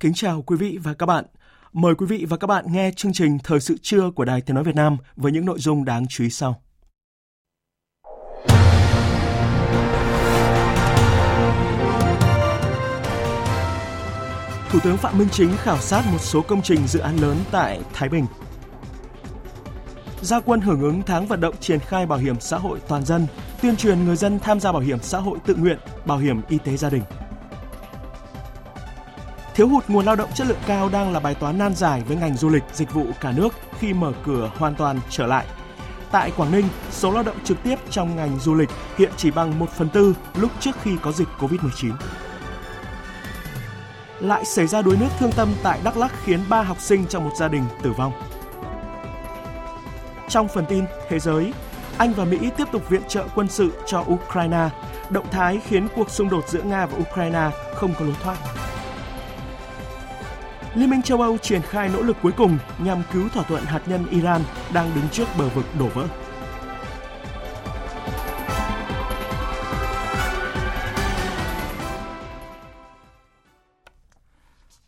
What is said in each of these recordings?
Kính chào quý vị và các bạn. Mời quý vị và các bạn nghe chương trình Thời sự trưa của Đài Tiếng Nói Việt Nam với những nội dung đáng chú ý sau. Thủ tướng Phạm Minh Chính khảo sát một số công trình dự án lớn tại Thái Bình. Gia quân hưởng ứng tháng vận động triển khai bảo hiểm xã hội toàn dân, tuyên truyền người dân tham gia bảo hiểm xã hội tự nguyện, bảo hiểm y tế gia đình. Thiếu hụt nguồn lao động chất lượng cao đang là bài toán nan giải với ngành du lịch, dịch vụ cả nước khi mở cửa hoàn toàn trở lại. Tại Quảng Ninh, số lao động trực tiếp trong ngành du lịch hiện chỉ bằng 1 phần tư lúc trước khi có dịch Covid-19. Lại xảy ra đuối nước thương tâm tại Đắk Lắk khiến 3 học sinh trong một gia đình tử vong. Trong phần tin thế giới, Anh và Mỹ tiếp tục viện trợ quân sự cho Ukraine. Động thái khiến cuộc xung đột giữa Nga và Ukraine không có lối thoát. Liên minh châu Âu triển khai nỗ lực cuối cùng nhằm cứu thỏa thuận hạt nhân Iran đang đứng trước bờ vực đổ vỡ.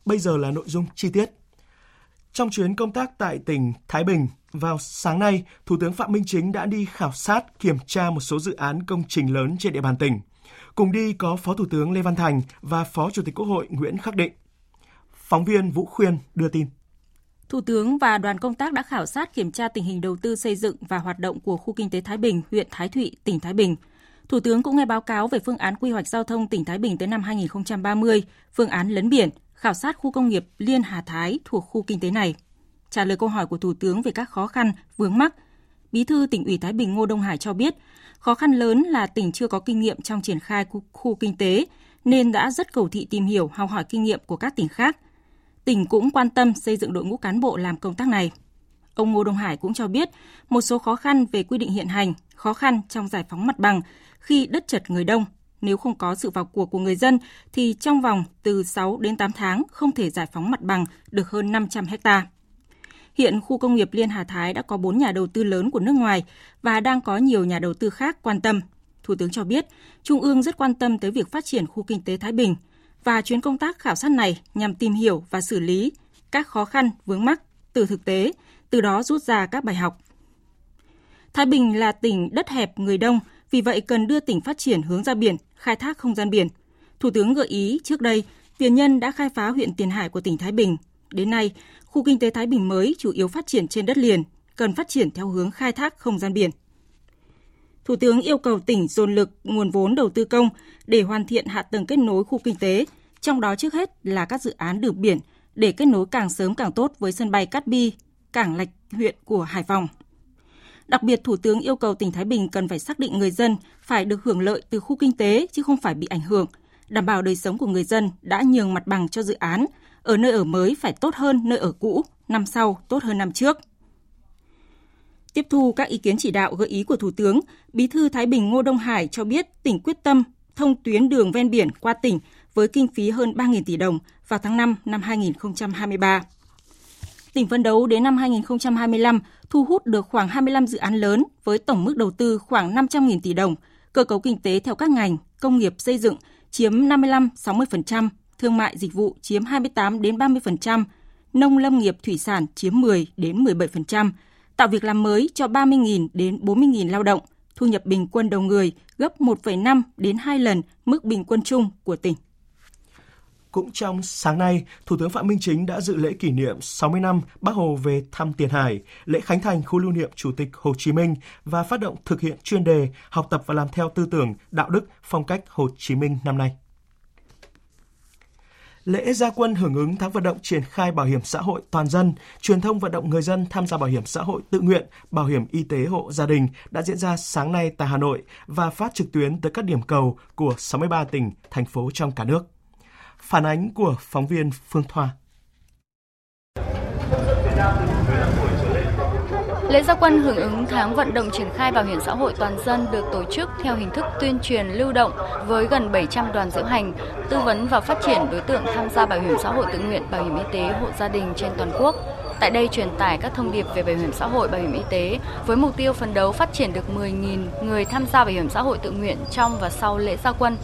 Bây giờ là nội dung chi tiết. Trong chuyến công tác tại tỉnh Thái Bình, vào sáng nay, Thủ tướng Phạm Minh Chính đã đi khảo sát, kiểm tra một số dự án công trình lớn trên địa bàn tỉnh. Cùng đi có Phó Thủ tướng Lê Văn Thành và Phó Chủ tịch Quốc hội Nguyễn Khắc Định. Phóng viên Vũ Khuyên đưa tin. Thủ tướng và đoàn công tác đã khảo sát kiểm tra tình hình đầu tư xây dựng và hoạt động của khu kinh tế Thái Bình, huyện Thái Thụy, tỉnh Thái Bình. Thủ tướng cũng nghe báo cáo về phương án quy hoạch giao thông tỉnh Thái Bình tới năm 2030, phương án lấn biển, khảo sát khu công nghiệp Liên Hà Thái thuộc khu kinh tế này. Trả lời câu hỏi của Thủ tướng về các khó khăn, vướng mắc, Bí thư tỉnh ủy Thái Bình Ngô Đông Hải cho biết, khó khăn lớn là tỉnh chưa có kinh nghiệm trong triển khai khu, khu kinh tế, nên đã rất cầu thị tìm hiểu, học hỏi kinh nghiệm của các tỉnh khác – tỉnh cũng quan tâm xây dựng đội ngũ cán bộ làm công tác này. Ông Ngô Đông Hải cũng cho biết một số khó khăn về quy định hiện hành, khó khăn trong giải phóng mặt bằng khi đất chật người đông. Nếu không có sự vào cuộc của người dân thì trong vòng từ 6 đến 8 tháng không thể giải phóng mặt bằng được hơn 500 hecta. Hiện khu công nghiệp Liên Hà Thái đã có 4 nhà đầu tư lớn của nước ngoài và đang có nhiều nhà đầu tư khác quan tâm. Thủ tướng cho biết, Trung ương rất quan tâm tới việc phát triển khu kinh tế Thái Bình – và chuyến công tác khảo sát này nhằm tìm hiểu và xử lý các khó khăn vướng mắc từ thực tế, từ đó rút ra các bài học. Thái Bình là tỉnh đất hẹp người đông, vì vậy cần đưa tỉnh phát triển hướng ra biển, khai thác không gian biển. Thủ tướng gợi ý trước đây, Tiền Nhân đã khai phá huyện Tiền Hải của tỉnh Thái Bình. Đến nay, khu kinh tế Thái Bình mới chủ yếu phát triển trên đất liền, cần phát triển theo hướng khai thác không gian biển. Thủ tướng yêu cầu tỉnh dồn lực nguồn vốn đầu tư công để hoàn thiện hạ tầng kết nối khu kinh tế, trong đó trước hết là các dự án đường biển để kết nối càng sớm càng tốt với sân bay Cát Bi, cảng Lạch huyện của Hải Phòng. Đặc biệt, Thủ tướng yêu cầu tỉnh Thái Bình cần phải xác định người dân phải được hưởng lợi từ khu kinh tế chứ không phải bị ảnh hưởng, đảm bảo đời sống của người dân đã nhường mặt bằng cho dự án, ở nơi ở mới phải tốt hơn nơi ở cũ, năm sau tốt hơn năm trước. Tiếp thu các ý kiến chỉ đạo gợi ý của Thủ tướng, Bí thư Thái Bình Ngô Đông Hải cho biết tỉnh quyết tâm thông tuyến đường ven biển qua tỉnh với kinh phí hơn 3.000 tỷ đồng vào tháng 5 năm 2023. Tỉnh phấn đấu đến năm 2025 thu hút được khoảng 25 dự án lớn với tổng mức đầu tư khoảng 500.000 tỷ đồng, cơ cấu kinh tế theo các ngành, công nghiệp xây dựng chiếm 55-60%, thương mại dịch vụ chiếm 28 đến 30%, nông lâm nghiệp thủy sản chiếm 10 đến 17%, tạo việc làm mới cho 30.000 đến 40.000 lao động, thu nhập bình quân đầu người gấp 1,5 đến 2 lần mức bình quân chung của tỉnh. Cũng trong sáng nay, Thủ tướng Phạm Minh Chính đã dự lễ kỷ niệm 60 năm Bác Hồ về thăm Tiền Hải, lễ khánh thành khu lưu niệm Chủ tịch Hồ Chí Minh và phát động thực hiện chuyên đề học tập và làm theo tư tưởng, đạo đức, phong cách Hồ Chí Minh năm nay. Lễ gia quân hưởng ứng tháng vận động triển khai bảo hiểm xã hội toàn dân, truyền thông vận động người dân tham gia bảo hiểm xã hội tự nguyện, bảo hiểm y tế hộ gia đình đã diễn ra sáng nay tại Hà Nội và phát trực tuyến tới các điểm cầu của 63 tỉnh, thành phố trong cả nước. Phản ánh của phóng viên Phương Thoa. Lễ gia quân hưởng ứng tháng vận động triển khai bảo hiểm xã hội toàn dân được tổ chức theo hình thức tuyên truyền lưu động với gần 700 đoàn diễu hành, tư vấn và phát triển đối tượng tham gia bảo hiểm xã hội tự nguyện, bảo hiểm y tế, hộ gia đình trên toàn quốc. Tại đây truyền tải các thông điệp về bảo hiểm xã hội, bảo hiểm y tế với mục tiêu phấn đấu phát triển được 10.000 người tham gia bảo hiểm xã hội tự nguyện trong và sau lễ gia quân.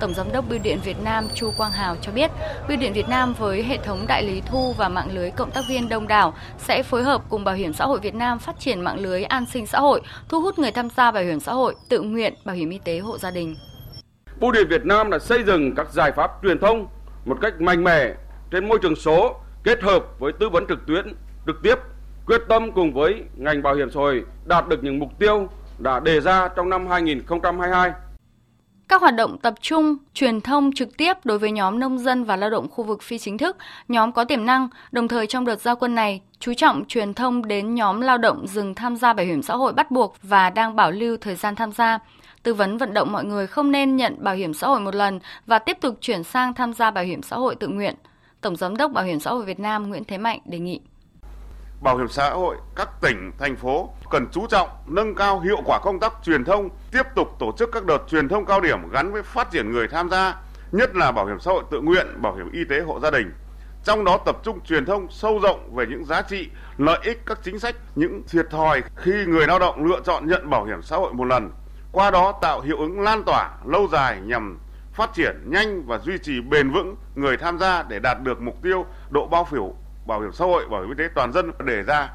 Tổng giám đốc Bưu điện Việt Nam Chu Quang Hào cho biết, Bưu điện Việt Nam với hệ thống đại lý thu và mạng lưới cộng tác viên đông đảo sẽ phối hợp cùng Bảo hiểm xã hội Việt Nam phát triển mạng lưới an sinh xã hội, thu hút người tham gia bảo hiểm xã hội, tự nguyện, bảo hiểm y tế hộ gia đình. Bưu điện Việt Nam đã xây dựng các giải pháp truyền thông một cách mạnh mẽ trên môi trường số kết hợp với tư vấn trực tuyến trực tiếp quyết tâm cùng với ngành bảo hiểm xã hội đạt được những mục tiêu đã đề ra trong năm 2022 các hoạt động tập trung, truyền thông trực tiếp đối với nhóm nông dân và lao động khu vực phi chính thức, nhóm có tiềm năng, đồng thời trong đợt giao quân này, chú trọng truyền thông đến nhóm lao động dừng tham gia bảo hiểm xã hội bắt buộc và đang bảo lưu thời gian tham gia, tư vấn vận động mọi người không nên nhận bảo hiểm xã hội một lần và tiếp tục chuyển sang tham gia bảo hiểm xã hội tự nguyện. Tổng giám đốc Bảo hiểm xã hội Việt Nam Nguyễn Thế Mạnh đề nghị bảo hiểm xã hội các tỉnh, thành phố cần chú trọng nâng cao hiệu quả công tác truyền thông, tiếp tục tổ chức các đợt truyền thông cao điểm gắn với phát triển người tham gia, nhất là bảo hiểm xã hội tự nguyện, bảo hiểm y tế hộ gia đình. Trong đó tập trung truyền thông sâu rộng về những giá trị, lợi ích các chính sách, những thiệt thòi khi người lao động lựa chọn nhận bảo hiểm xã hội một lần. Qua đó tạo hiệu ứng lan tỏa lâu dài nhằm phát triển nhanh và duy trì bền vững người tham gia để đạt được mục tiêu độ bao phủ bảo hiểm xã hội, bảo hiểm y tế toàn dân đề ra.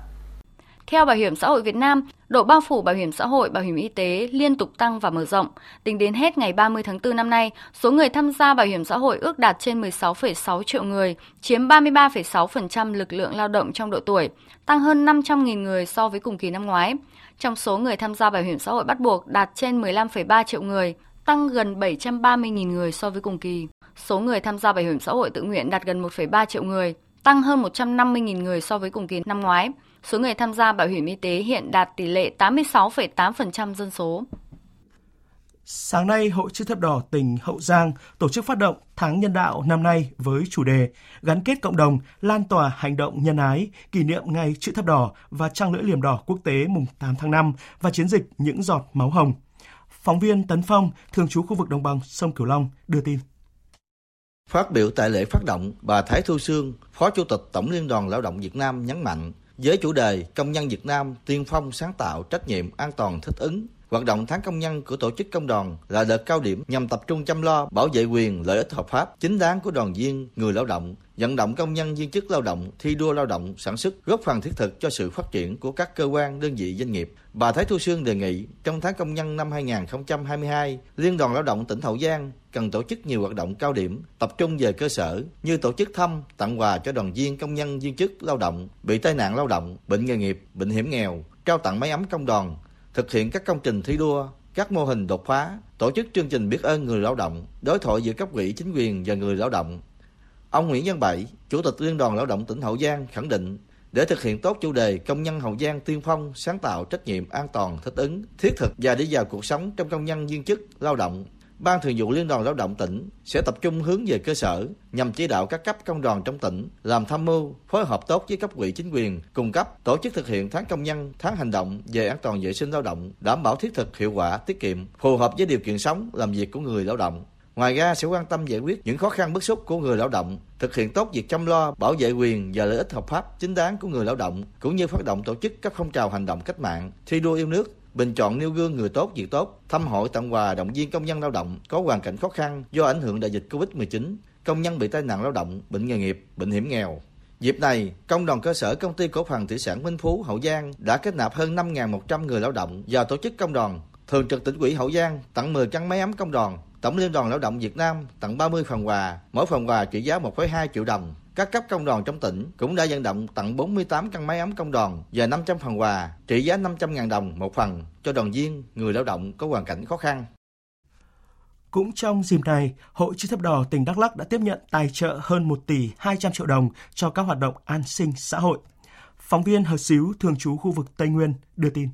Theo Bảo hiểm xã hội Việt Nam, độ bao phủ bảo hiểm xã hội, bảo hiểm y tế liên tục tăng và mở rộng. Tính đến hết ngày 30 tháng 4 năm nay, số người tham gia bảo hiểm xã hội ước đạt trên 16,6 triệu người, chiếm 33,6% lực lượng lao động trong độ tuổi, tăng hơn 500.000 người so với cùng kỳ năm ngoái. Trong số người tham gia bảo hiểm xã hội bắt buộc đạt trên 15,3 triệu người, tăng gần 730.000 người so với cùng kỳ. Số người tham gia bảo hiểm xã hội tự nguyện đạt gần 1,3 triệu người, tăng hơn 150.000 người so với cùng kỳ năm ngoái. Số người tham gia bảo hiểm y tế hiện đạt tỷ lệ 86,8% dân số. Sáng nay, Hội Chữ Thập Đỏ tỉnh Hậu Giang tổ chức phát động Tháng Nhân đạo năm nay với chủ đề Gắn kết cộng đồng, lan tỏa hành động nhân ái, kỷ niệm Ngày Chữ Thập Đỏ và Trăng lưỡi liềm đỏ quốc tế mùng 8 tháng 5 và chiến dịch Những giọt máu hồng. Phóng viên Tấn Phong, thường trú khu vực đồng bằng sông Cửu Long, đưa tin. Phát biểu tại lễ phát động, bà Thái Thu Sương, Phó Chủ tịch Tổng Liên đoàn Lao động Việt Nam nhấn mạnh, với chủ đề Công nhân Việt Nam tiên phong sáng tạo trách nhiệm an toàn thích ứng, hoạt động tháng công nhân của tổ chức công đoàn là đợt cao điểm nhằm tập trung chăm lo, bảo vệ quyền, lợi ích hợp pháp, chính đáng của đoàn viên, người lao động, vận động công nhân viên chức lao động, thi đua lao động sản xuất, góp phần thiết thực cho sự phát triển của các cơ quan, đơn vị, doanh nghiệp. Bà Thái Thu Sương đề nghị, trong tháng công nhân năm 2022 Liên đoàn Lao động tỉnh Hậu Giang cần tổ chức nhiều hoạt động cao điểm, tập trung về cơ sở, như tổ chức thăm, tặng quà cho đoàn viên công nhân viên chức lao động, bị tai nạn lao động, bệnh nghề nghiệp, bệnh hiểm nghèo, trao tặng máy ấm công đoàn thực hiện các công trình thi đua các mô hình đột phá tổ chức chương trình biết ơn người lao động đối thoại giữa cấp ủy chính quyền và người lao động. Ông Nguyễn Văn Bảy, Chủ tịch Liên đoàn Lao động tỉnh Hậu Giang khẳng định để thực hiện tốt chủ đề công nhân Hậu Giang tiên phong, sáng tạo, trách nhiệm, an toàn, thích ứng, thiết thực và đi vào cuộc sống trong công nhân viên chức, lao động, Ban Thường vụ Liên đoàn Lao động tỉnh sẽ tập trung hướng về cơ sở nhằm chỉ đạo các cấp công đoàn trong tỉnh làm tham mưu, phối hợp tốt với cấp ủy chính quyền, cung cấp tổ chức thực hiện tháng công nhân, tháng hành động về an toàn vệ sinh lao động, đảm bảo thiết thực, hiệu quả, tiết kiệm, phù hợp với điều kiện sống, làm việc của người lao động. Ngoài ra sẽ quan tâm giải quyết những khó khăn bức xúc của người lao động, thực hiện tốt việc chăm lo, bảo vệ quyền và lợi ích hợp pháp chính đáng của người lao động, cũng như phát động tổ chức các phong trào hành động cách mạng, thi đua yêu nước, bình chọn nêu gương người tốt việc tốt, thăm hỏi tặng quà động viên công nhân lao động có hoàn cảnh khó khăn do ảnh hưởng đại dịch Covid-19, công nhân bị tai nạn lao động, bệnh nghề nghiệp, bệnh hiểm nghèo. Dịp này, công đoàn cơ sở công ty cổ phần thủy sản Minh Phú Hậu Giang đã kết nạp hơn 5.100 người lao động và tổ chức công đoàn. Thường trực tỉnh ủy Hậu Giang tặng 10 căn máy ấm công đoàn Tổng Liên đoàn Lao động Việt Nam tặng 30 phần quà, mỗi phần quà trị giá 1,2 triệu đồng. Các cấp công đoàn trong tỉnh cũng đã vận động tặng 48 căn máy ấm công đoàn và 500 phần quà trị giá 500.000 đồng một phần cho đoàn viên, người lao động có hoàn cảnh khó khăn. Cũng trong dịp này, Hội Chữ thập đỏ tỉnh Đắk Lắk đã tiếp nhận tài trợ hơn 1 tỷ 200 triệu đồng cho các hoạt động an sinh xã hội. Phóng viên Hờ Xíu, thường trú khu vực Tây Nguyên, đưa tin.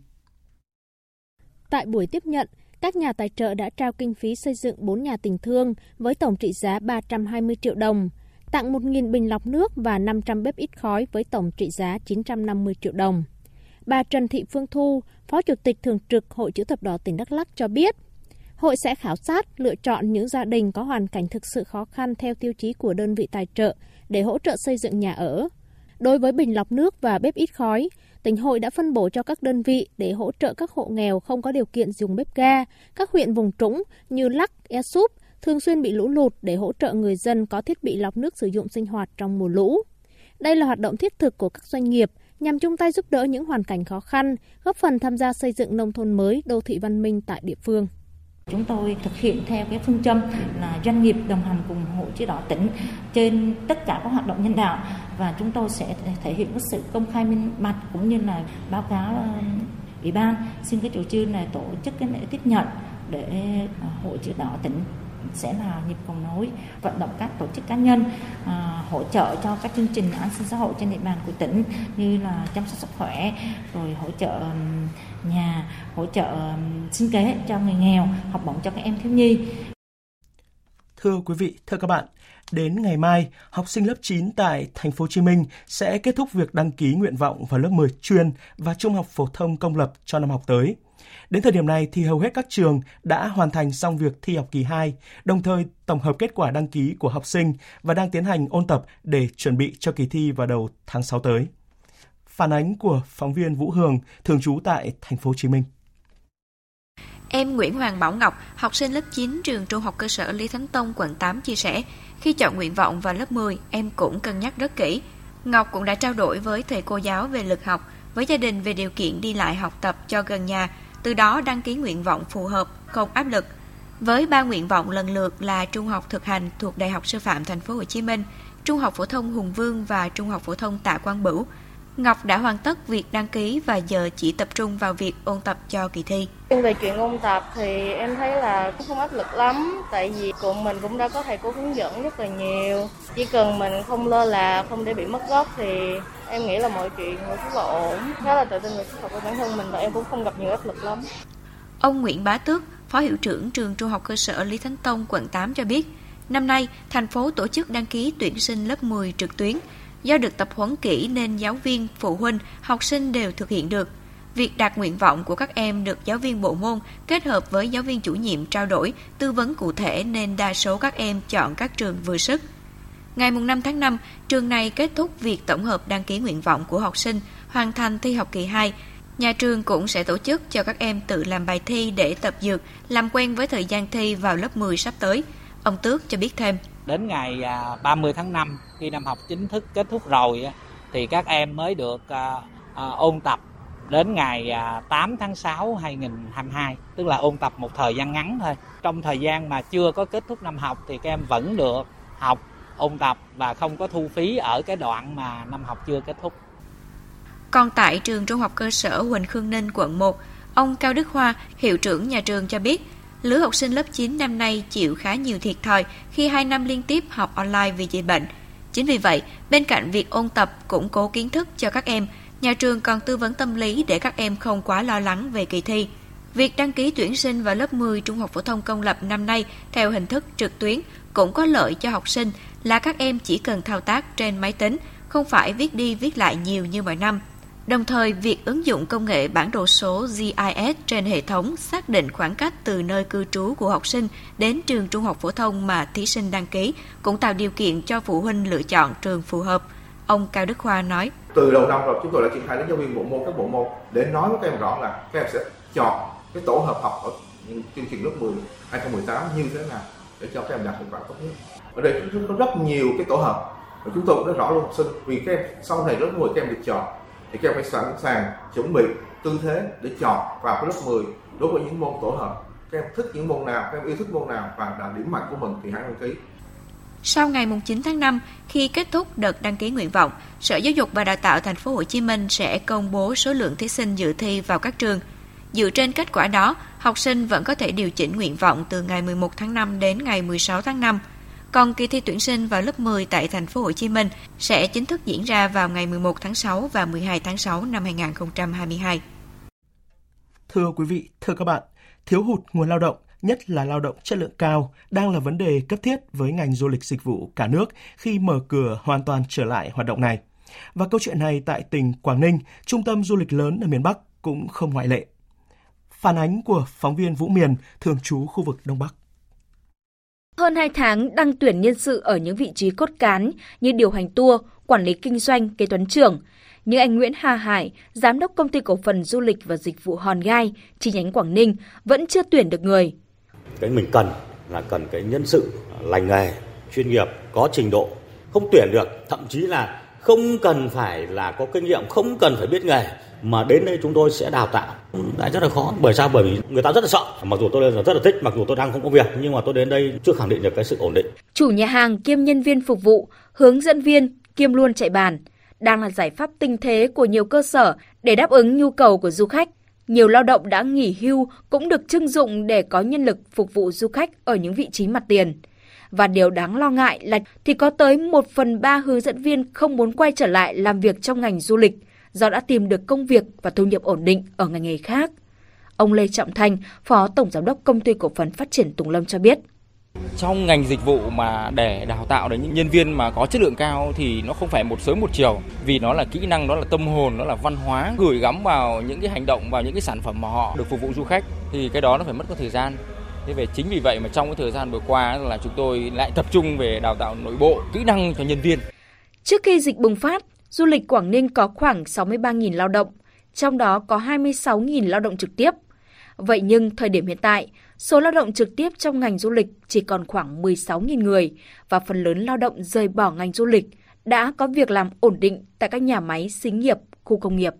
Tại buổi tiếp nhận, các nhà tài trợ đã trao kinh phí xây dựng 4 nhà tình thương với tổng trị giá 320 triệu đồng, tặng 1.000 bình lọc nước và 500 bếp ít khói với tổng trị giá 950 triệu đồng. Bà Trần Thị Phương Thu, Phó Chủ tịch Thường trực Hội Chữ thập đỏ tỉnh Đắk Lắk cho biết, hội sẽ khảo sát, lựa chọn những gia đình có hoàn cảnh thực sự khó khăn theo tiêu chí của đơn vị tài trợ để hỗ trợ xây dựng nhà ở. Đối với bình lọc nước và bếp ít khói, tỉnh hội đã phân bổ cho các đơn vị để hỗ trợ các hộ nghèo không có điều kiện dùng bếp ga, các huyện vùng trũng như Lắc, Esup. Súp thường xuyên bị lũ lụt để hỗ trợ người dân có thiết bị lọc nước sử dụng sinh hoạt trong mùa lũ. Đây là hoạt động thiết thực của các doanh nghiệp nhằm chung tay giúp đỡ những hoàn cảnh khó khăn, góp phần tham gia xây dựng nông thôn mới, đô thị văn minh tại địa phương. Chúng tôi thực hiện theo cái phương châm là doanh nghiệp đồng hành cùng hội chữ đỏ tỉnh trên tất cả các hoạt động nhân đạo và chúng tôi sẽ thể hiện cái sự công khai minh bạch cũng như là báo cáo ờ, ủy ban xin cái chủ trương này tổ chức cái lễ tiếp nhận để ờ, hội chữ đỏ tỉnh sẽ là nhịp cầu nối vận động các tổ chức cá nhân à, hỗ trợ cho các chương trình an sinh xã hội trên địa bàn của tỉnh như là chăm sóc sức khỏe rồi hỗ trợ nhà hỗ trợ sinh kế cho người nghèo học bổng cho các em thiếu nhi Thưa quý vị, thưa các bạn, đến ngày mai, học sinh lớp 9 tại thành phố Hồ Chí Minh sẽ kết thúc việc đăng ký nguyện vọng vào lớp 10 chuyên và trung học phổ thông công lập cho năm học tới. Đến thời điểm này thì hầu hết các trường đã hoàn thành xong việc thi học kỳ 2, đồng thời tổng hợp kết quả đăng ký của học sinh và đang tiến hành ôn tập để chuẩn bị cho kỳ thi vào đầu tháng 6 tới. Phản ánh của phóng viên Vũ Hường, thường trú tại thành phố Hồ Chí Minh. Em Nguyễn Hoàng Bảo Ngọc, học sinh lớp 9 trường Trung học cơ sở Lý Thánh Tông, quận 8 chia sẻ, khi chọn nguyện vọng vào lớp 10, em cũng cân nhắc rất kỹ. Ngọc cũng đã trao đổi với thầy cô giáo về lực học, với gia đình về điều kiện đi lại học tập cho gần nhà, từ đó đăng ký nguyện vọng phù hợp, không áp lực. Với ba nguyện vọng lần lượt là Trung học thực hành thuộc Đại học Sư phạm Thành phố Hồ Chí Minh, Trung học phổ thông Hùng Vương và Trung học phổ thông Tạ Quang Bửu, Ngọc đã hoàn tất việc đăng ký và giờ chỉ tập trung vào việc ôn tập cho kỳ thi. Về chuyện ôn tập thì em thấy là cũng không áp lực lắm, tại vì cùng mình cũng đã có thầy cô hướng dẫn rất là nhiều. Chỉ cần mình không lơ là, không để bị mất gốc thì em nghĩ là mọi chuyện rất là ổn. Khá là tự tin về sức học của bản thân mình và em cũng không gặp nhiều áp lực lắm. Ông Nguyễn Bá Tước, Phó Hiệu trưởng trường Trung học cơ sở Lý Thánh Tông, quận 8 cho biết, năm nay thành phố tổ chức đăng ký tuyển sinh lớp 10 trực tuyến Do được tập huấn kỹ nên giáo viên, phụ huynh, học sinh đều thực hiện được. Việc đạt nguyện vọng của các em được giáo viên bộ môn kết hợp với giáo viên chủ nhiệm trao đổi, tư vấn cụ thể nên đa số các em chọn các trường vừa sức. Ngày 5 tháng 5, trường này kết thúc việc tổng hợp đăng ký nguyện vọng của học sinh, hoàn thành thi học kỳ 2. Nhà trường cũng sẽ tổ chức cho các em tự làm bài thi để tập dược, làm quen với thời gian thi vào lớp 10 sắp tới. Ông Tước cho biết thêm đến ngày à, 30 tháng 5 khi năm học chính thức kết thúc rồi thì các em mới được à, à, ôn tập đến ngày 8 tháng 6 2022 tức là ôn tập một thời gian ngắn thôi trong thời gian mà chưa có kết thúc năm học thì các em vẫn được học ôn tập và không có thu phí ở cái đoạn mà năm học chưa kết thúc còn tại trường trung học cơ sở Huỳnh Khương Ninh quận 1 ông Cao Đức Hoa hiệu trưởng nhà trường cho biết lứa học sinh lớp 9 năm nay chịu khá nhiều thiệt thòi khi hai năm liên tiếp học online vì dịch bệnh. Chính vì vậy, bên cạnh việc ôn tập, củng cố kiến thức cho các em, nhà trường còn tư vấn tâm lý để các em không quá lo lắng về kỳ thi. Việc đăng ký tuyển sinh vào lớp 10 trung học phổ thông công lập năm nay theo hình thức trực tuyến cũng có lợi cho học sinh là các em chỉ cần thao tác trên máy tính, không phải viết đi viết lại nhiều như mọi năm. Đồng thời, việc ứng dụng công nghệ bản đồ số GIS trên hệ thống xác định khoảng cách từ nơi cư trú của học sinh đến trường trung học phổ thông mà thí sinh đăng ký cũng tạo điều kiện cho phụ huynh lựa chọn trường phù hợp. Ông Cao Đức Khoa nói. Từ đầu năm rồi chúng tôi đã triển khai đến giáo viên bộ môn các bộ môn để nói với các em rõ là các em sẽ chọn cái tổ hợp học ở chương trình lớp 10 2018 như thế nào để cho các em đạt hiệu quả tốt nhất. Ở đây chúng có rất nhiều cái tổ hợp và chúng tôi cũng đã rõ luôn học sinh vì các em sau này lớp 10 các em được chọn thì các em phải sẵn sàng chuẩn bị tư thế để chọn vào cái lớp 10 đối với những môn tổ hợp các em thích những môn nào các em yêu thích môn nào và là điểm mạnh của mình thì hãy đăng ký sau ngày 9 tháng 5, khi kết thúc đợt đăng ký nguyện vọng, Sở Giáo dục và Đào tạo Thành phố Hồ Chí Minh sẽ công bố số lượng thí sinh dự thi vào các trường. Dựa trên kết quả đó, học sinh vẫn có thể điều chỉnh nguyện vọng từ ngày 11 tháng 5 đến ngày 16 tháng 5. Còn kỳ thi tuyển sinh vào lớp 10 tại Thành phố Hồ Chí Minh sẽ chính thức diễn ra vào ngày 11 tháng 6 và 12 tháng 6 năm 2022. Thưa quý vị, thưa các bạn, thiếu hụt nguồn lao động nhất là lao động chất lượng cao, đang là vấn đề cấp thiết với ngành du lịch dịch vụ cả nước khi mở cửa hoàn toàn trở lại hoạt động này. Và câu chuyện này tại tỉnh Quảng Ninh, trung tâm du lịch lớn ở miền Bắc cũng không ngoại lệ. Phản ánh của phóng viên Vũ Miền, thường trú khu vực Đông Bắc. Hơn 2 tháng đăng tuyển nhân sự ở những vị trí cốt cán như điều hành tour, quản lý kinh doanh, kế toán trưởng. Nhưng anh Nguyễn Hà Hải, giám đốc công ty cổ phần du lịch và dịch vụ Hòn Gai, chi nhánh Quảng Ninh, vẫn chưa tuyển được người. Cái mình cần là cần cái nhân sự lành nghề chuyên nghiệp có trình độ. Không tuyển được thậm chí là không cần phải là có kinh nghiệm không cần phải biết nghề mà đến đây chúng tôi sẽ đào tạo. Đã rất là khó. Bởi sao? Bởi vì người ta rất là sợ. Mặc dù tôi rất là thích, mặc dù tôi đang không có việc, nhưng mà tôi đến đây chưa khẳng định được cái sự ổn định. Chủ nhà hàng kiêm nhân viên phục vụ, hướng dẫn viên kiêm luôn chạy bàn, đang là giải pháp tinh thế của nhiều cơ sở để đáp ứng nhu cầu của du khách. Nhiều lao động đã nghỉ hưu cũng được trưng dụng để có nhân lực phục vụ du khách ở những vị trí mặt tiền. Và điều đáng lo ngại là thì có tới 1 phần 3 hướng dẫn viên không muốn quay trở lại làm việc trong ngành du lịch do đã tìm được công việc và thu nhập ổn định ở ngành nghề khác. Ông Lê Trọng Thanh, Phó Tổng Giám đốc Công ty Cổ phần Phát triển Tùng Lâm cho biết. Trong ngành dịch vụ mà để đào tạo được những nhân viên mà có chất lượng cao thì nó không phải một sớm một chiều vì nó là kỹ năng, nó là tâm hồn, nó là văn hóa gửi gắm vào những cái hành động vào những cái sản phẩm mà họ được phục vụ du khách thì cái đó nó phải mất có thời gian. Thế về chính vì vậy mà trong cái thời gian vừa qua là chúng tôi lại tập trung về đào tạo nội bộ, kỹ năng cho nhân viên. Trước khi dịch bùng phát, du lịch Quảng Ninh có khoảng 63.000 lao động, trong đó có 26.000 lao động trực tiếp. Vậy nhưng thời điểm hiện tại, số lao động trực tiếp trong ngành du lịch chỉ còn khoảng 16.000 người và phần lớn lao động rời bỏ ngành du lịch đã có việc làm ổn định tại các nhà máy xí nghiệp, khu công nghiệp.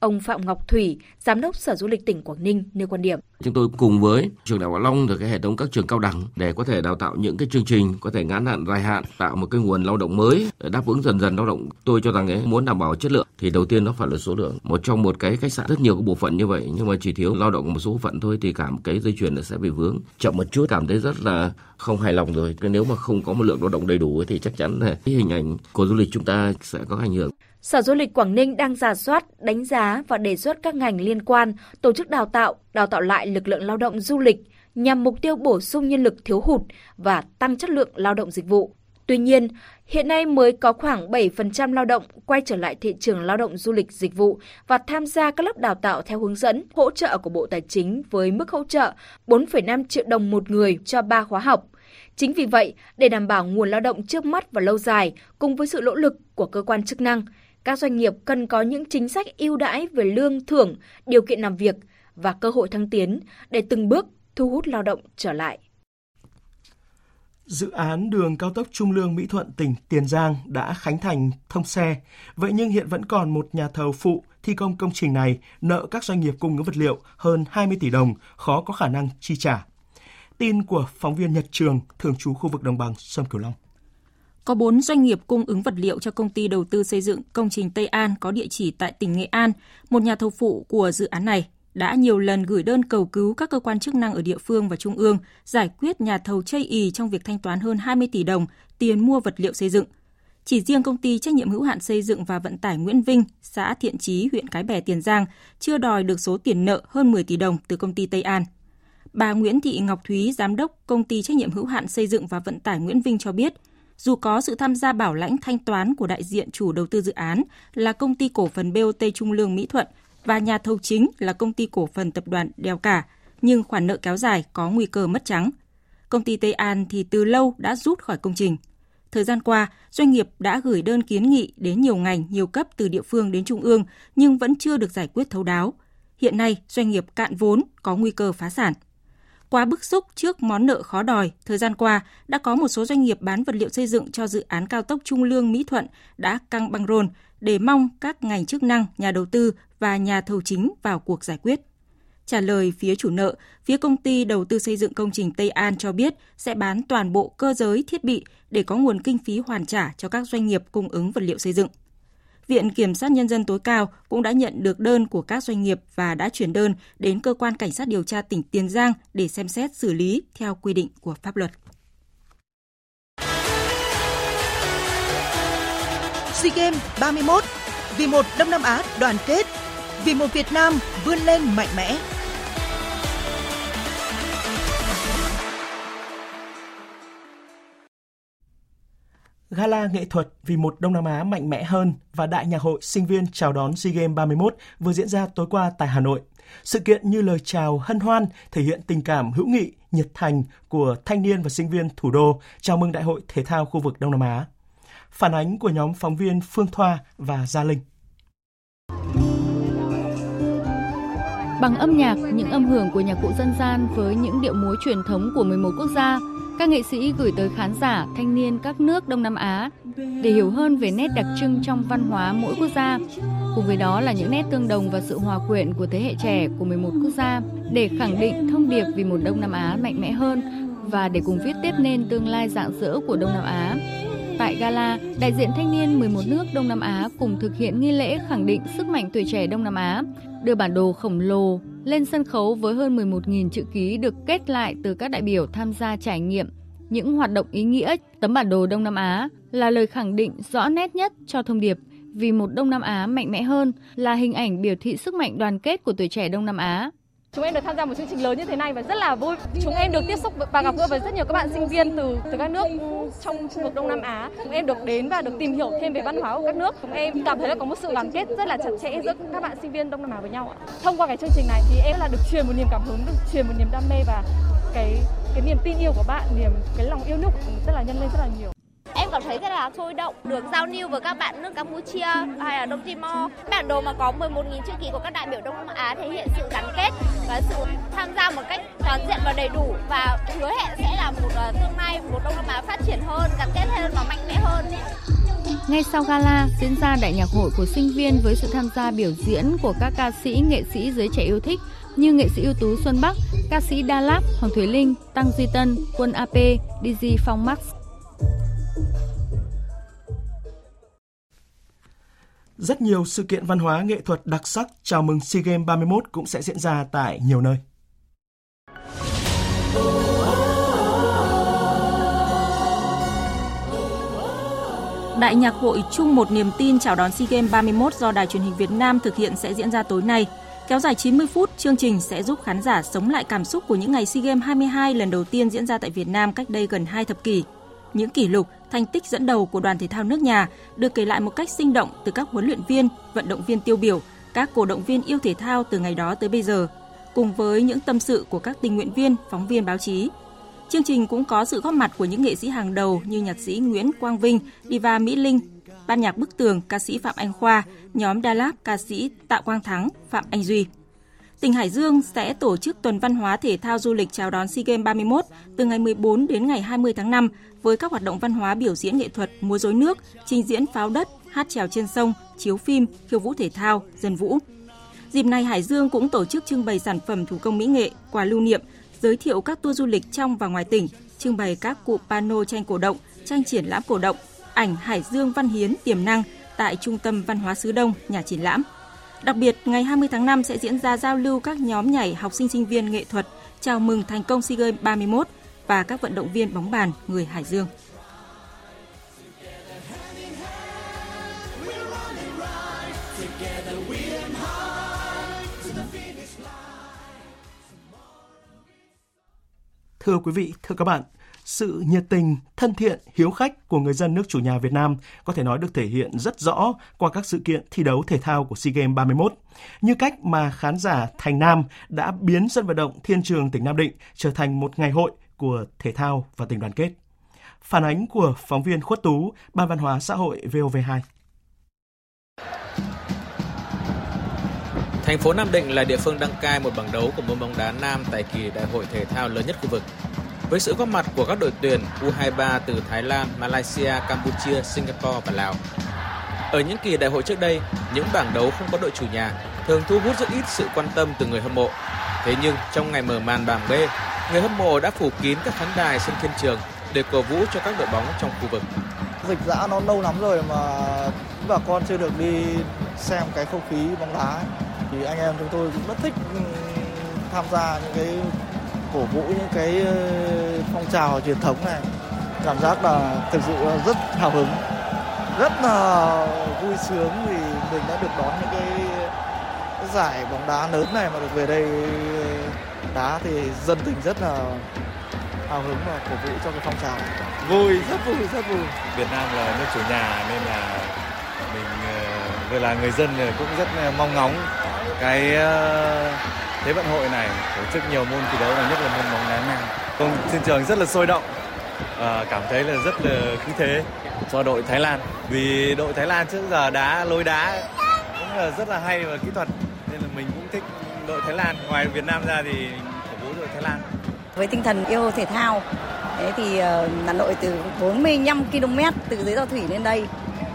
Ông Phạm Ngọc Thủy, Giám đốc Sở Du lịch tỉnh Quảng Ninh nêu quan điểm. Chúng tôi cùng với trường Đại học Long rồi cái hệ thống các trường cao đẳng để có thể đào tạo những cái chương trình có thể ngắn hạn dài hạn tạo một cái nguồn lao động mới để đáp ứng dần dần lao động. Tôi cho rằng ấy muốn đảm bảo chất lượng thì đầu tiên nó phải là số lượng. Một trong một cái khách sạn rất nhiều cái bộ phận như vậy nhưng mà chỉ thiếu lao động một số bộ phận thôi thì cả một cái dây chuyền nó sẽ bị vướng. Chậm một chút cảm thấy rất là không hài lòng rồi. Nếu mà không có một lượng lao động đầy đủ thì chắc chắn là cái hình ảnh của du lịch chúng ta sẽ có ảnh hưởng. Sở Du lịch Quảng Ninh đang giả soát, đánh giá và đề xuất các ngành liên quan tổ chức đào tạo, đào tạo lại lực lượng lao động du lịch nhằm mục tiêu bổ sung nhân lực thiếu hụt và tăng chất lượng lao động dịch vụ. Tuy nhiên, hiện nay mới có khoảng 7% lao động quay trở lại thị trường lao động du lịch dịch vụ và tham gia các lớp đào tạo theo hướng dẫn, hỗ trợ của Bộ Tài chính với mức hỗ trợ 4,5 triệu đồng một người cho 3 khóa học. Chính vì vậy, để đảm bảo nguồn lao động trước mắt và lâu dài, cùng với sự nỗ lực của cơ quan chức năng, các doanh nghiệp cần có những chính sách ưu đãi về lương thưởng, điều kiện làm việc và cơ hội thăng tiến để từng bước thu hút lao động trở lại. Dự án đường cao tốc Trung Lương Mỹ Thuận tỉnh Tiền Giang đã khánh thành thông xe. Vậy nhưng hiện vẫn còn một nhà thầu phụ thi công công trình này nợ các doanh nghiệp cung ứng vật liệu hơn 20 tỷ đồng, khó có khả năng chi trả. Tin của phóng viên Nhật Trường, thường trú khu vực đồng bằng sông Cửu Long. Có 4 doanh nghiệp cung ứng vật liệu cho công ty đầu tư xây dựng công trình Tây An có địa chỉ tại tỉnh Nghệ An, một nhà thầu phụ của dự án này đã nhiều lần gửi đơn cầu cứu các cơ quan chức năng ở địa phương và trung ương giải quyết nhà thầu chây ì trong việc thanh toán hơn 20 tỷ đồng tiền mua vật liệu xây dựng. Chỉ riêng công ty trách nhiệm hữu hạn xây dựng và vận tải Nguyễn Vinh, xã Thiện Chí, huyện Cái Bè, Tiền Giang chưa đòi được số tiền nợ hơn 10 tỷ đồng từ công ty Tây An. Bà Nguyễn Thị Ngọc Thúy, giám đốc công ty trách nhiệm hữu hạn xây dựng và vận tải Nguyễn Vinh cho biết, dù có sự tham gia bảo lãnh thanh toán của đại diện chủ đầu tư dự án là công ty cổ phần BOT Trung Lương Mỹ Thuận và nhà thầu chính là công ty cổ phần tập đoàn Đèo Cả, nhưng khoản nợ kéo dài có nguy cơ mất trắng. Công ty Tây An thì từ lâu đã rút khỏi công trình. Thời gian qua, doanh nghiệp đã gửi đơn kiến nghị đến nhiều ngành, nhiều cấp từ địa phương đến trung ương nhưng vẫn chưa được giải quyết thấu đáo. Hiện nay, doanh nghiệp cạn vốn có nguy cơ phá sản. Quá bức xúc trước món nợ khó đòi, thời gian qua đã có một số doanh nghiệp bán vật liệu xây dựng cho dự án cao tốc Trung Lương Mỹ Thuận đã căng băng rôn để mong các ngành chức năng, nhà đầu tư và nhà thầu chính vào cuộc giải quyết. Trả lời phía chủ nợ, phía công ty đầu tư xây dựng công trình Tây An cho biết sẽ bán toàn bộ cơ giới thiết bị để có nguồn kinh phí hoàn trả cho các doanh nghiệp cung ứng vật liệu xây dựng. Viện Kiểm sát Nhân dân tối cao cũng đã nhận được đơn của các doanh nghiệp và đã chuyển đơn đến Cơ quan Cảnh sát điều tra tỉnh Tiền Giang để xem xét xử lý theo quy định của pháp luật. SEA Games 31 vì một Đông Nam Á đoàn kết, vì một Việt Nam vươn lên mạnh mẽ. Gala nghệ thuật vì một Đông Nam Á mạnh mẽ hơn và Đại nhạc hội sinh viên chào đón SEA Games 31 vừa diễn ra tối qua tại Hà Nội. Sự kiện như lời chào hân hoan thể hiện tình cảm hữu nghị, nhiệt thành của thanh niên và sinh viên thủ đô chào mừng Đại hội Thể thao khu vực Đông Nam Á. Phản ánh của nhóm phóng viên Phương Thoa và Gia Linh. Bằng âm nhạc, những âm hưởng của nhạc cụ dân gian với những điệu múa truyền thống của 11 quốc gia, các nghệ sĩ gửi tới khán giả thanh niên các nước Đông Nam Á để hiểu hơn về nét đặc trưng trong văn hóa mỗi quốc gia. Cùng với đó là những nét tương đồng và sự hòa quyện của thế hệ trẻ của 11 quốc gia để khẳng định thông điệp vì một Đông Nam Á mạnh mẽ hơn và để cùng viết tiếp nên tương lai rạng rỡ của Đông Nam Á. Tại gala, đại diện thanh niên 11 nước Đông Nam Á cùng thực hiện nghi lễ khẳng định sức mạnh tuổi trẻ Đông Nam Á, đưa bản đồ khổng lồ lên sân khấu với hơn 11.000 chữ ký được kết lại từ các đại biểu tham gia trải nghiệm những hoạt động ý nghĩa. Tấm bản đồ Đông Nam Á là lời khẳng định rõ nét nhất cho thông điệp vì một Đông Nam Á mạnh mẽ hơn là hình ảnh biểu thị sức mạnh đoàn kết của tuổi trẻ Đông Nam Á. Chúng em được tham gia một chương trình lớn như thế này và rất là vui. Chúng em được tiếp xúc và gặp gỡ với rất nhiều các bạn sinh viên từ từ các nước trong khu vực Đông Nam Á. Chúng em được đến và được tìm hiểu thêm về văn hóa của các nước. Chúng em cảm thấy là có một sự đoàn kết rất là chặt chẽ giữa các bạn sinh viên Đông Nam Á với nhau. Thông qua cái chương trình này thì em là được truyền một niềm cảm hứng, được truyền một niềm đam mê và cái cái niềm tin yêu của bạn, niềm cái lòng yêu nước rất là nhân lên rất là nhiều. Em cảm thấy rất là sôi động, được giao lưu với các bạn nước Campuchia hay là Đông Timor. Bản đồ mà có 11.000 chữ ký của các đại biểu Đông Nam Á thể hiện sự gắn kết và sự tham gia một cách toàn diện và đầy đủ và hứa hẹn sẽ là một ờ, tương lai một Đông Nam Á phát triển hơn, gắn kết hơn và mạnh mẽ hơn. Ngay sau gala diễn ra đại nhạc hội của sinh viên với sự tham gia biểu diễn của các ca sĩ, nghệ sĩ giới trẻ yêu thích như nghệ sĩ ưu tú Xuân Bắc, ca sĩ Đa Lạt, Hoàng Thùy Linh, Tăng Duy Tân, Quân AP, DJ Phong Max. Rất nhiều sự kiện văn hóa nghệ thuật đặc sắc chào mừng SEA Games 31 cũng sẽ diễn ra tại nhiều nơi. Đại nhạc hội chung một niềm tin chào đón SEA Games 31 do Đài truyền hình Việt Nam thực hiện sẽ diễn ra tối nay. Kéo dài 90 phút, chương trình sẽ giúp khán giả sống lại cảm xúc của những ngày SEA Games 22 lần đầu tiên diễn ra tại Việt Nam cách đây gần 2 thập kỷ. Những kỷ lục, thành tích dẫn đầu của đoàn thể thao nước nhà được kể lại một cách sinh động từ các huấn luyện viên, vận động viên tiêu biểu, các cổ động viên yêu thể thao từ ngày đó tới bây giờ, cùng với những tâm sự của các tình nguyện viên, phóng viên báo chí. Chương trình cũng có sự góp mặt của những nghệ sĩ hàng đầu như nhạc sĩ Nguyễn Quang Vinh, diva Mỹ Linh, ban nhạc Bức Tường, ca sĩ Phạm Anh Khoa, nhóm Đà Lạt, ca sĩ Tạ Quang Thắng, Phạm Anh Duy. Tỉnh Hải Dương sẽ tổ chức tuần văn hóa thể thao du lịch chào đón SEA Games 31 từ ngày 14 đến ngày 20 tháng 5 với các hoạt động văn hóa biểu diễn nghệ thuật, múa rối nước, trình diễn pháo đất, hát trèo trên sông, chiếu phim, khiêu vũ thể thao, dân vũ. Dịp này Hải Dương cũng tổ chức trưng bày sản phẩm thủ công mỹ nghệ, quà lưu niệm, giới thiệu các tour du lịch trong và ngoài tỉnh, trưng bày các cụ pano tranh cổ động, tranh triển lãm cổ động, ảnh Hải Dương văn hiến tiềm năng tại Trung tâm Văn hóa xứ Đông, nhà triển lãm. Đặc biệt, ngày 20 tháng 5 sẽ diễn ra giao lưu các nhóm nhảy học sinh sinh viên nghệ thuật chào mừng thành công SEA Games 31 và các vận động viên bóng bàn người Hải Dương. Thưa quý vị, thưa các bạn, sự nhiệt tình, thân thiện, hiếu khách của người dân nước chủ nhà Việt Nam có thể nói được thể hiện rất rõ qua các sự kiện thi đấu thể thao của SEA Games 31, như cách mà khán giả Thành Nam đã biến sân vận động Thiên Trường tỉnh Nam Định trở thành một ngày hội của thể thao và tình đoàn kết. Phản ánh của phóng viên Khuất Tú, Ban Văn hóa Xã hội VOV2. Thành phố Nam Định là địa phương đăng cai một bảng đấu của môn bóng đá nam tại kỳ đại hội thể thao lớn nhất khu vực. Với sự góp mặt của các đội tuyển U23 từ Thái Lan, Malaysia, Campuchia, Singapore và Lào. Ở những kỳ đại hội trước đây, những bảng đấu không có đội chủ nhà thường thu hút rất ít sự quan tâm từ người hâm mộ. Thế nhưng trong ngày mở màn bảng B, người hâm mộ đã phủ kín các khán đài sân Thiên Trường để cổ vũ cho các đội bóng trong khu vực. Dịch dã nó lâu lắm rồi mà bà con chưa được đi xem cái không khí bóng đá thì anh em chúng tôi cũng rất thích ừ, tham gia những cái cổ vũ những cái ờ, phong trào truyền thống này. Cảm giác là thực sự rất hào hứng. Rất là vui sướng vì mình đã được đón những cái, cái giải bóng đá lớn này mà được về đây đá thì dân tình rất là hào hứng và cổ vũ cho cái phong trào vui rất vui rất vui. Việt Nam là nước chủ nhà nên là mình ờ, vừa là người dân cũng rất mong ngóng. Cái thế vận hội này tổ chức nhiều môn thi đấu và nhất là môn bóng đá nam. Công trên trường rất là sôi động. À, cảm thấy là rất là khí thế cho đội Thái Lan. Vì đội Thái Lan trước giờ đá lối đá cũng là rất là hay và kỹ thuật nên là mình cũng thích đội Thái Lan. Ngoài Việt Nam ra thì cổ vũ đội Thái Lan. Với tinh thần yêu thể thao thế thì ờ, uh, Hà Nội từ 45 km từ dưới giao thủy lên đây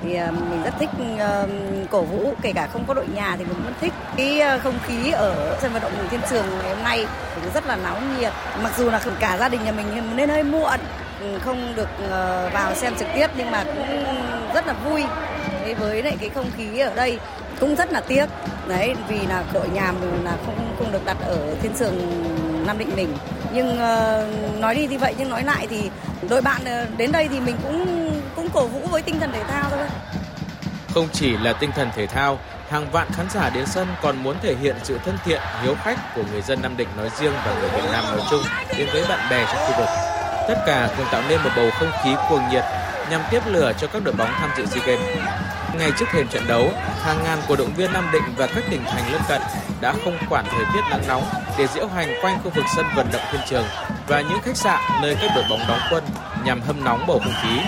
thì ờ, mình rất thích ờ, cổ vũ kể cả không có đội nhà thì mình vẫn thích cái ờ, không khí ở sân vận động Bùi Thiên Trường ngày hôm nay. Cũng rất là náo nhiệt. Mặc dù là cả gia đình nhà mình nên hơi muộn ừ, không được vào xem trực tiếp nhưng mà cũng rất là vui với lại cái không khí ở đây. Cũng rất là tiếc. Đấy vì là đội nhà mình là không không được đặt ở Thiên Trường Nam Định mình. Nhưng uh, nói đi thì vậy nhưng nói lại thì đội bạn đến đây thì mình cũng cũng cổ vũ với tinh thần thể thao thôi. Không chỉ là tinh thần thể thao, hàng vạn khán giả đến sân còn muốn thể hiện sự thân thiện, hiếu khách của người dân Nam Định nói riêng và người Việt Nam nói chung đến với bạn bè trong khu vực. Tất cả cùng tạo nên một bầu không khí cuồng nhiệt nhằm tiếp lửa cho các đội bóng tham dự SEA Games. Ngay trước thềm trận đấu, hàng ngàn cổ động viên Nam Định và các tỉnh thành lân cận đã không quản thời tiết nắng nóng để diễu hành quanh khu vực sân vận động Thiên Trường và những khách sạn nơi các đội bóng đóng quân nhằm hâm nóng bầu không khí.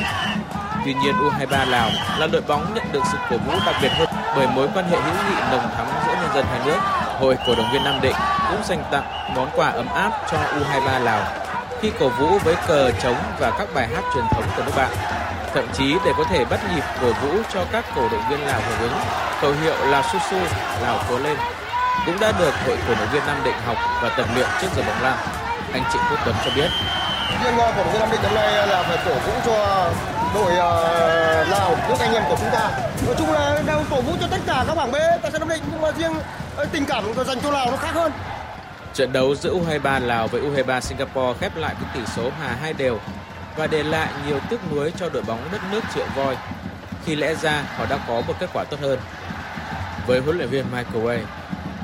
Tuy nhiên U23 Lào là đội bóng nhận được sự cổ vũ đặc biệt hơn bởi mối quan hệ hữu nghị nồng thắm giữa nhân dân hai nước. Hội cổ động viên Nam Định cũng dành tặng món quà ấm áp cho U23 Lào khi cổ vũ với cờ trống và các bài hát truyền thống của nước bạn. Thậm chí để có thể bắt nhịp cổ vũ cho các cổ động viên Lào hưởng ứng, khẩu hiệu là Su Su, Lào cố lên cũng đã được Hội cổ động viên Nam Định học và tập luyện trước giờ bóng lan. Anh Trịnh Quốc Tuấn cho biết. Riêng ờ, cổ động viên Nam Định năm nay là phải cổ vũ cho đội uh, Lào, nước anh em của chúng ta. Nói chung là đang cổ vũ cho tất cả các bảng B tại sân Nam Định nhưng mà riêng ờ, tình cảm dành cho Lào nó khác hơn. Trận đấu giữa U23 Lào với U23 Singapore khép lại với tỷ số hòa hai đều và để lại nhiều tiếc nuối cho đội bóng đất nước triệu voi. Khi lẽ ra họ đã có một kết quả tốt hơn. Với huấn luyện viên Michael Way,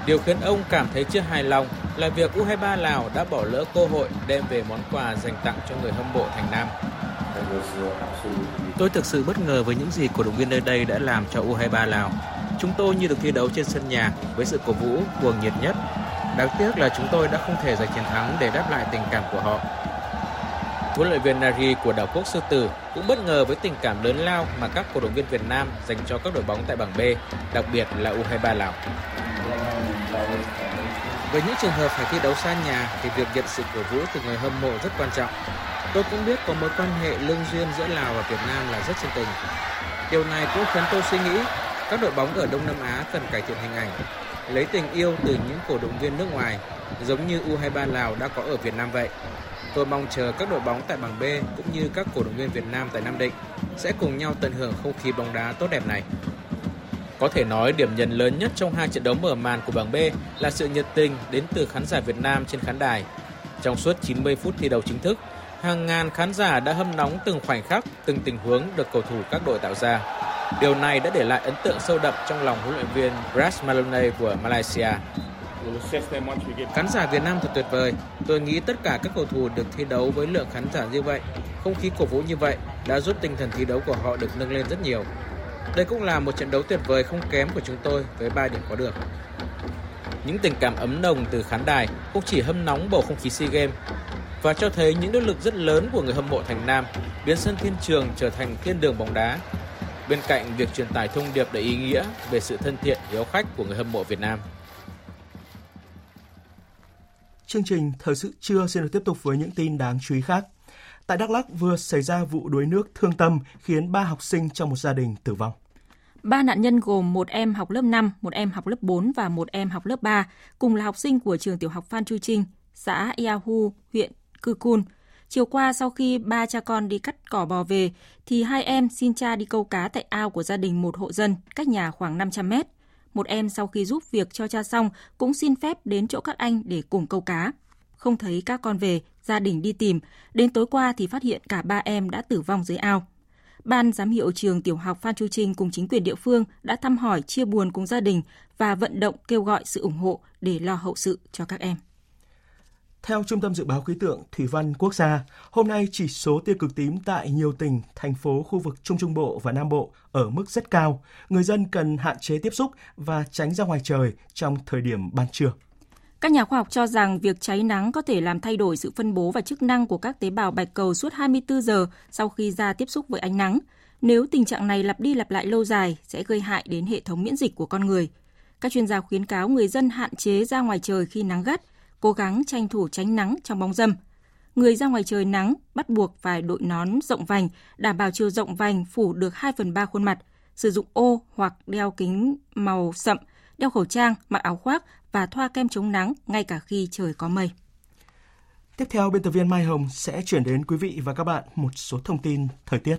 điều khiến ông cảm thấy chưa hài lòng là việc U23 Lào đã bỏ lỡ cơ hội đem về món quà dành tặng cho người hâm mộ thành Nam. Tôi thực sự bất ngờ với những gì cổ động viên nơi đây đã làm cho U23 Lào. Chúng tôi như được thi đấu trên sân nhà với sự cổ vũ cuồng nhiệt nhất. Đáng tiếc là chúng tôi đã không thể giành chiến thắng để đáp lại tình cảm của họ. Huấn luyện viên Nari của đảo quốc Sư Tử cũng bất ngờ với tình cảm lớn lao mà các cổ động viên Việt Nam dành cho các đội bóng tại bảng B, đặc biệt là U23 Lào. Với những trường hợp phải thi đấu xa nhà thì việc nhận sự cổ vũ từ người hâm mộ rất quan trọng. Tôi cũng biết có mối quan hệ lương duyên giữa Lào và Việt Nam là rất chân tình. Điều này cũng khiến tôi suy nghĩ các đội bóng ở Đông Nam Á cần cải thiện hình ảnh, lấy tình yêu từ những cổ động viên nước ngoài, giống như U23 Lào đã có ở Việt Nam vậy. Tôi mong chờ các đội bóng tại bảng B cũng như các cổ động viên Việt Nam tại Nam Định sẽ cùng nhau tận hưởng không khí bóng đá tốt đẹp này. Có thể nói điểm nhấn lớn nhất trong hai trận đấu mở màn của bảng B là sự nhiệt tình đến từ khán giả Việt Nam trên khán đài. Trong suốt 90 phút thi đấu chính thức, hàng ngàn khán giả đã hâm nóng từng khoảnh khắc, từng tình huống được cầu thủ các đội tạo ra. Điều này đã để lại ấn tượng sâu đậm trong lòng huấn luyện viên Brad Maloney của Malaysia. Khán giả Việt Nam thật tuyệt vời. Tôi nghĩ tất cả các cầu thủ được thi đấu với lượng khán giả như vậy, không khí cổ vũ như vậy đã giúp tinh thần thi đấu của họ được nâng lên rất nhiều. Đây cũng là một trận đấu tuyệt vời không kém của chúng tôi với 3 điểm có được. Những tình cảm ấm nồng từ khán đài không chỉ hâm nóng bầu không khí SEA Games và cho thấy những nỗ lực rất lớn của người hâm mộ thành Nam biến sân Thiên Trường trở thành thiên đường bóng đá. Bên cạnh việc truyền tải thông điệp đầy ý nghĩa về sự thân thiện hiếu khách của người hâm mộ Việt Nam. Chương trình Thời sự trưa xin được tiếp tục với những tin đáng chú ý khác. Tại Đắk Lắk vừa xảy ra vụ đuối nước thương tâm khiến ba học sinh trong một gia đình tử vong. Ba nạn nhân gồm một em học lớp 5, một em học lớp 4 và một em học lớp 3, cùng là học sinh của trường tiểu học Phan Chu Trinh, xã Yahu, huyện Cư Cun. Chiều qua sau khi ba cha con đi cắt cỏ bò về, thì hai em xin cha đi câu cá tại ao của gia đình một hộ dân, cách nhà khoảng 500 mét. Một em sau khi giúp việc cho cha xong cũng xin phép đến chỗ các anh để cùng câu cá. Không thấy các con về, gia đình đi tìm. Đến tối qua thì phát hiện cả ba em đã tử vong dưới ao. Ban giám hiệu trường tiểu học Phan Chu Trinh cùng chính quyền địa phương đã thăm hỏi chia buồn cùng gia đình và vận động kêu gọi sự ủng hộ để lo hậu sự cho các em. Theo Trung tâm Dự báo Khí tượng Thủy văn Quốc gia, hôm nay chỉ số tia cực tím tại nhiều tỉnh, thành phố khu vực Trung Trung Bộ và Nam Bộ ở mức rất cao. Người dân cần hạn chế tiếp xúc và tránh ra ngoài trời trong thời điểm ban trưa. Các nhà khoa học cho rằng việc cháy nắng có thể làm thay đổi sự phân bố và chức năng của các tế bào bạch cầu suốt 24 giờ sau khi da tiếp xúc với ánh nắng. Nếu tình trạng này lặp đi lặp lại lâu dài sẽ gây hại đến hệ thống miễn dịch của con người. Các chuyên gia khuyến cáo người dân hạn chế ra ngoài trời khi nắng gắt, cố gắng tranh thủ tránh nắng trong bóng râm. Người ra ngoài trời nắng bắt buộc phải đội nón rộng vành, đảm bảo chiều rộng vành phủ được 2 phần 3 khuôn mặt, sử dụng ô hoặc đeo kính màu sậm, đeo khẩu trang, mặc áo khoác và thoa kem chống nắng ngay cả khi trời có mây. Tiếp theo, biên tập viên Mai Hồng sẽ chuyển đến quý vị và các bạn một số thông tin thời tiết.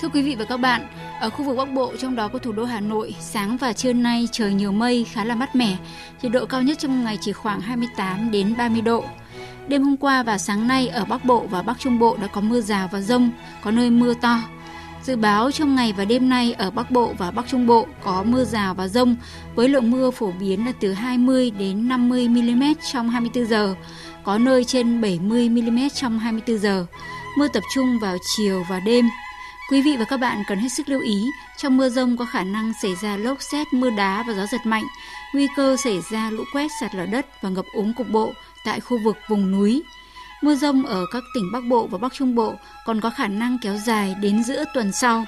Thưa quý vị và các bạn, ở khu vực Bắc Bộ trong đó có thủ đô Hà Nội, sáng và trưa nay trời nhiều mây khá là mát mẻ, nhiệt độ cao nhất trong ngày chỉ khoảng 28 đến 30 độ. Đêm hôm qua và sáng nay ở Bắc Bộ và Bắc Trung Bộ đã có mưa rào và rông, có nơi mưa to. Dự báo trong ngày và đêm nay ở Bắc Bộ và Bắc Trung Bộ có mưa rào và rông với lượng mưa phổ biến là từ 20 đến 50 mm trong 24 giờ, có nơi trên 70 mm trong 24 giờ. Mưa tập trung vào chiều và đêm. Quý vị và các bạn cần hết sức lưu ý, trong mưa rông có khả năng xảy ra lốc xét, mưa đá và gió giật mạnh, nguy cơ xảy ra lũ quét sạt lở đất và ngập úng cục bộ tại khu vực vùng núi. Mưa rông ở các tỉnh Bắc Bộ và Bắc Trung Bộ còn có khả năng kéo dài đến giữa tuần sau.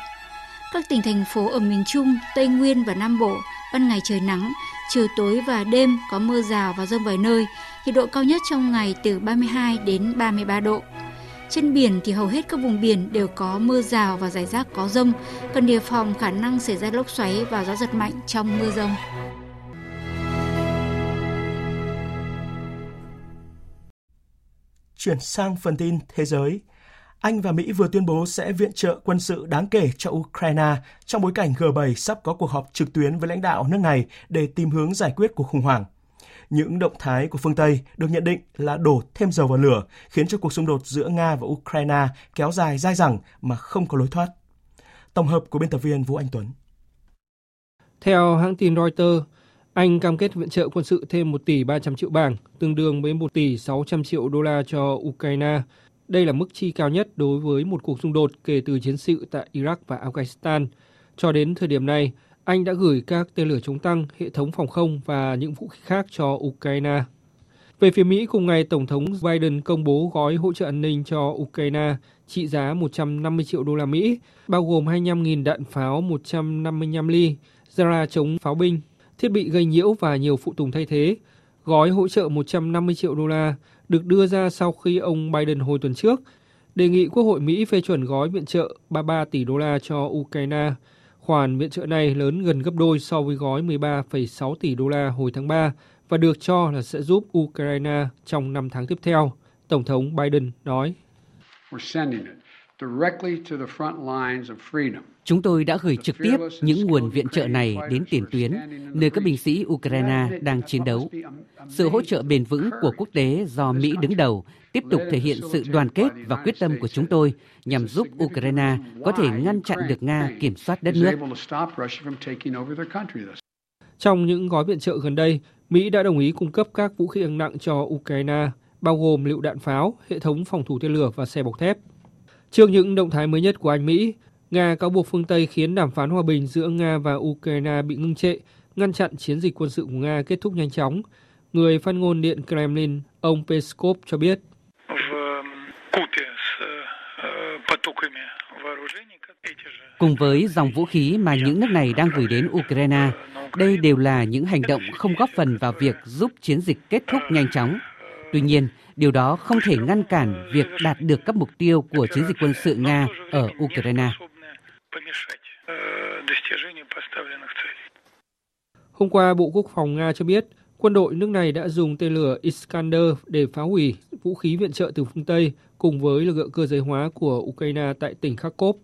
Các tỉnh thành phố ở miền Trung, Tây Nguyên và Nam Bộ ban ngày trời nắng, chiều tối và đêm có mưa rào và rông vài nơi, nhiệt độ cao nhất trong ngày từ 32 đến 33 độ. Trên biển thì hầu hết các vùng biển đều có mưa rào và rải rác có rông, cần đề phòng khả năng xảy ra lốc xoáy và gió giật mạnh trong mưa rông. Chuyển sang phần tin thế giới. Anh và Mỹ vừa tuyên bố sẽ viện trợ quân sự đáng kể cho Ukraine trong bối cảnh G7 sắp có cuộc họp trực tuyến với lãnh đạo nước này để tìm hướng giải quyết cuộc khủng hoảng. Những động thái của phương Tây được nhận định là đổ thêm dầu vào lửa, khiến cho cuộc xung đột giữa Nga và Ukraine kéo dài dai dẳng mà không có lối thoát. Tổng hợp của biên tập viên Vũ Anh Tuấn. Theo hãng tin Reuters, anh cam kết viện trợ quân sự thêm 1 tỷ 300 triệu bảng, tương đương với 1 tỷ 600 triệu đô la cho Ukraine. Đây là mức chi cao nhất đối với một cuộc xung đột kể từ chiến sự tại Iraq và Afghanistan. Cho đến thời điểm này, anh đã gửi các tên lửa chống tăng, hệ thống phòng không và những vũ khí khác cho Ukraine. Về phía Mỹ, cùng ngày Tổng thống Biden công bố gói hỗ trợ an ninh cho Ukraine trị giá 150 triệu đô la Mỹ, bao gồm 25.000 đạn pháo 155 ly, ra chống pháo binh, thiết bị gây nhiễu và nhiều phụ tùng thay thế. Gói hỗ trợ 150 triệu đô la được đưa ra sau khi ông Biden hồi tuần trước đề nghị Quốc hội Mỹ phê chuẩn gói viện trợ 33 tỷ đô la cho Ukraine. Khoản viện trợ này lớn gần gấp đôi so với gói 13,6 tỷ đô la hồi tháng 3 và được cho là sẽ giúp Ukraine trong 5 tháng tiếp theo, Tổng thống Biden nói. Chúng tôi đã gửi trực tiếp những nguồn viện trợ này đến tiền tuyến, nơi các binh sĩ Ukraine đang chiến đấu. Sự hỗ trợ bền vững của quốc tế do Mỹ đứng đầu tiếp tục thể hiện sự đoàn kết và quyết tâm của chúng tôi nhằm giúp Ukraine có thể ngăn chặn được Nga kiểm soát đất nước. Trong những gói viện trợ gần đây, Mỹ đã đồng ý cung cấp các vũ khí hạng nặng cho Ukraine, bao gồm lựu đạn pháo, hệ thống phòng thủ tên lửa và xe bọc thép. Trước những động thái mới nhất của Anh Mỹ, Nga cáo buộc phương Tây khiến đàm phán hòa bình giữa Nga và Ukraine bị ngưng trệ, ngăn chặn chiến dịch quân sự của Nga kết thúc nhanh chóng. Người phát ngôn Điện Kremlin, ông Peskov cho biết. Cùng với dòng vũ khí mà những nước này đang gửi đến Ukraine, đây đều là những hành động không góp phần vào việc giúp chiến dịch kết thúc nhanh chóng. Tuy nhiên, điều đó không thể ngăn cản việc đạt được các mục tiêu của chiến dịch quân sự Nga ở Ukraine. Hôm qua, Bộ Quốc phòng Nga cho biết quân đội nước này đã dùng tên lửa Iskander để phá hủy vũ khí viện trợ từ phương Tây cùng với lực lượng cơ giới hóa của Ukraine tại tỉnh Kharkov.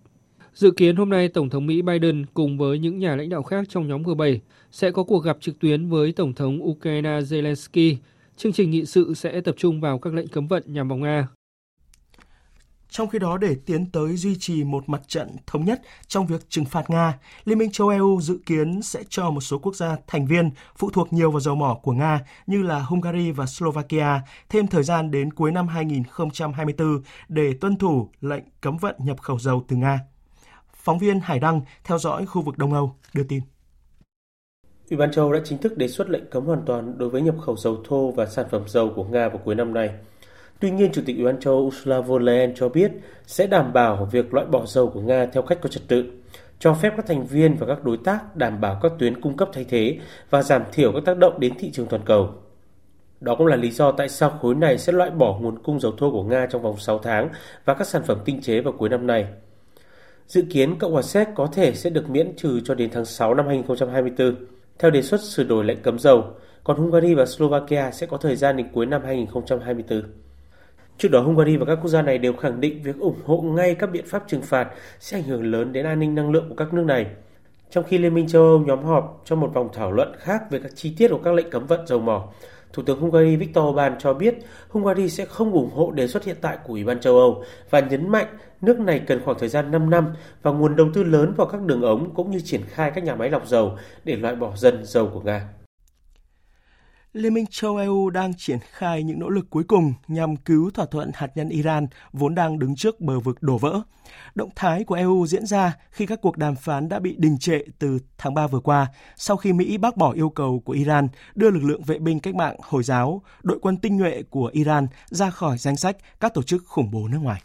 Dự kiến hôm nay Tổng thống Mỹ Biden cùng với những nhà lãnh đạo khác trong nhóm G7 sẽ có cuộc gặp trực tuyến với Tổng thống Ukraine Zelensky. Chương trình nghị sự sẽ tập trung vào các lệnh cấm vận nhằm vào Nga. Trong khi đó, để tiến tới duy trì một mặt trận thống nhất trong việc trừng phạt Nga, Liên minh châu Âu dự kiến sẽ cho một số quốc gia thành viên phụ thuộc nhiều vào dầu mỏ của Nga như là Hungary và Slovakia thêm thời gian đến cuối năm 2024 để tuân thủ lệnh cấm vận nhập khẩu dầu từ Nga. Phóng viên Hải Đăng theo dõi khu vực Đông Âu đưa tin. Ủy ban châu đã chính thức đề xuất lệnh cấm hoàn toàn đối với nhập khẩu dầu thô và sản phẩm dầu của Nga vào cuối năm nay. Tuy nhiên, Chủ tịch Ủy ban châu Ursula von der Leyen cho biết sẽ đảm bảo việc loại bỏ dầu của Nga theo cách có trật tự, cho phép các thành viên và các đối tác đảm bảo các tuyến cung cấp thay thế và giảm thiểu các tác động đến thị trường toàn cầu. Đó cũng là lý do tại sao khối này sẽ loại bỏ nguồn cung dầu thô của Nga trong vòng 6 tháng và các sản phẩm tinh chế vào cuối năm nay. Dự kiến Cộng hòa Séc có thể sẽ được miễn trừ cho đến tháng 6 năm 2024 theo đề xuất sửa đổi lệnh cấm dầu, còn Hungary và Slovakia sẽ có thời gian đến cuối năm 2024. Trước đó, Hungary và các quốc gia này đều khẳng định việc ủng hộ ngay các biện pháp trừng phạt sẽ ảnh hưởng lớn đến an ninh năng lượng của các nước này. Trong khi Liên minh châu Âu nhóm họp cho một vòng thảo luận khác về các chi tiết của các lệnh cấm vận dầu mỏ, Thủ tướng Hungary Viktor Orbán cho biết Hungary sẽ không ủng hộ đề xuất hiện tại của Ủy ban châu Âu và nhấn mạnh nước này cần khoảng thời gian 5 năm và nguồn đầu tư lớn vào các đường ống cũng như triển khai các nhà máy lọc dầu để loại bỏ dần dầu của Nga. Liên minh châu EU đang triển khai những nỗ lực cuối cùng nhằm cứu thỏa thuận hạt nhân Iran vốn đang đứng trước bờ vực đổ vỡ. Động thái của EU diễn ra khi các cuộc đàm phán đã bị đình trệ từ tháng 3 vừa qua sau khi Mỹ bác bỏ yêu cầu của Iran đưa lực lượng vệ binh cách mạng Hồi giáo, đội quân tinh nhuệ của Iran ra khỏi danh sách các tổ chức khủng bố nước ngoài.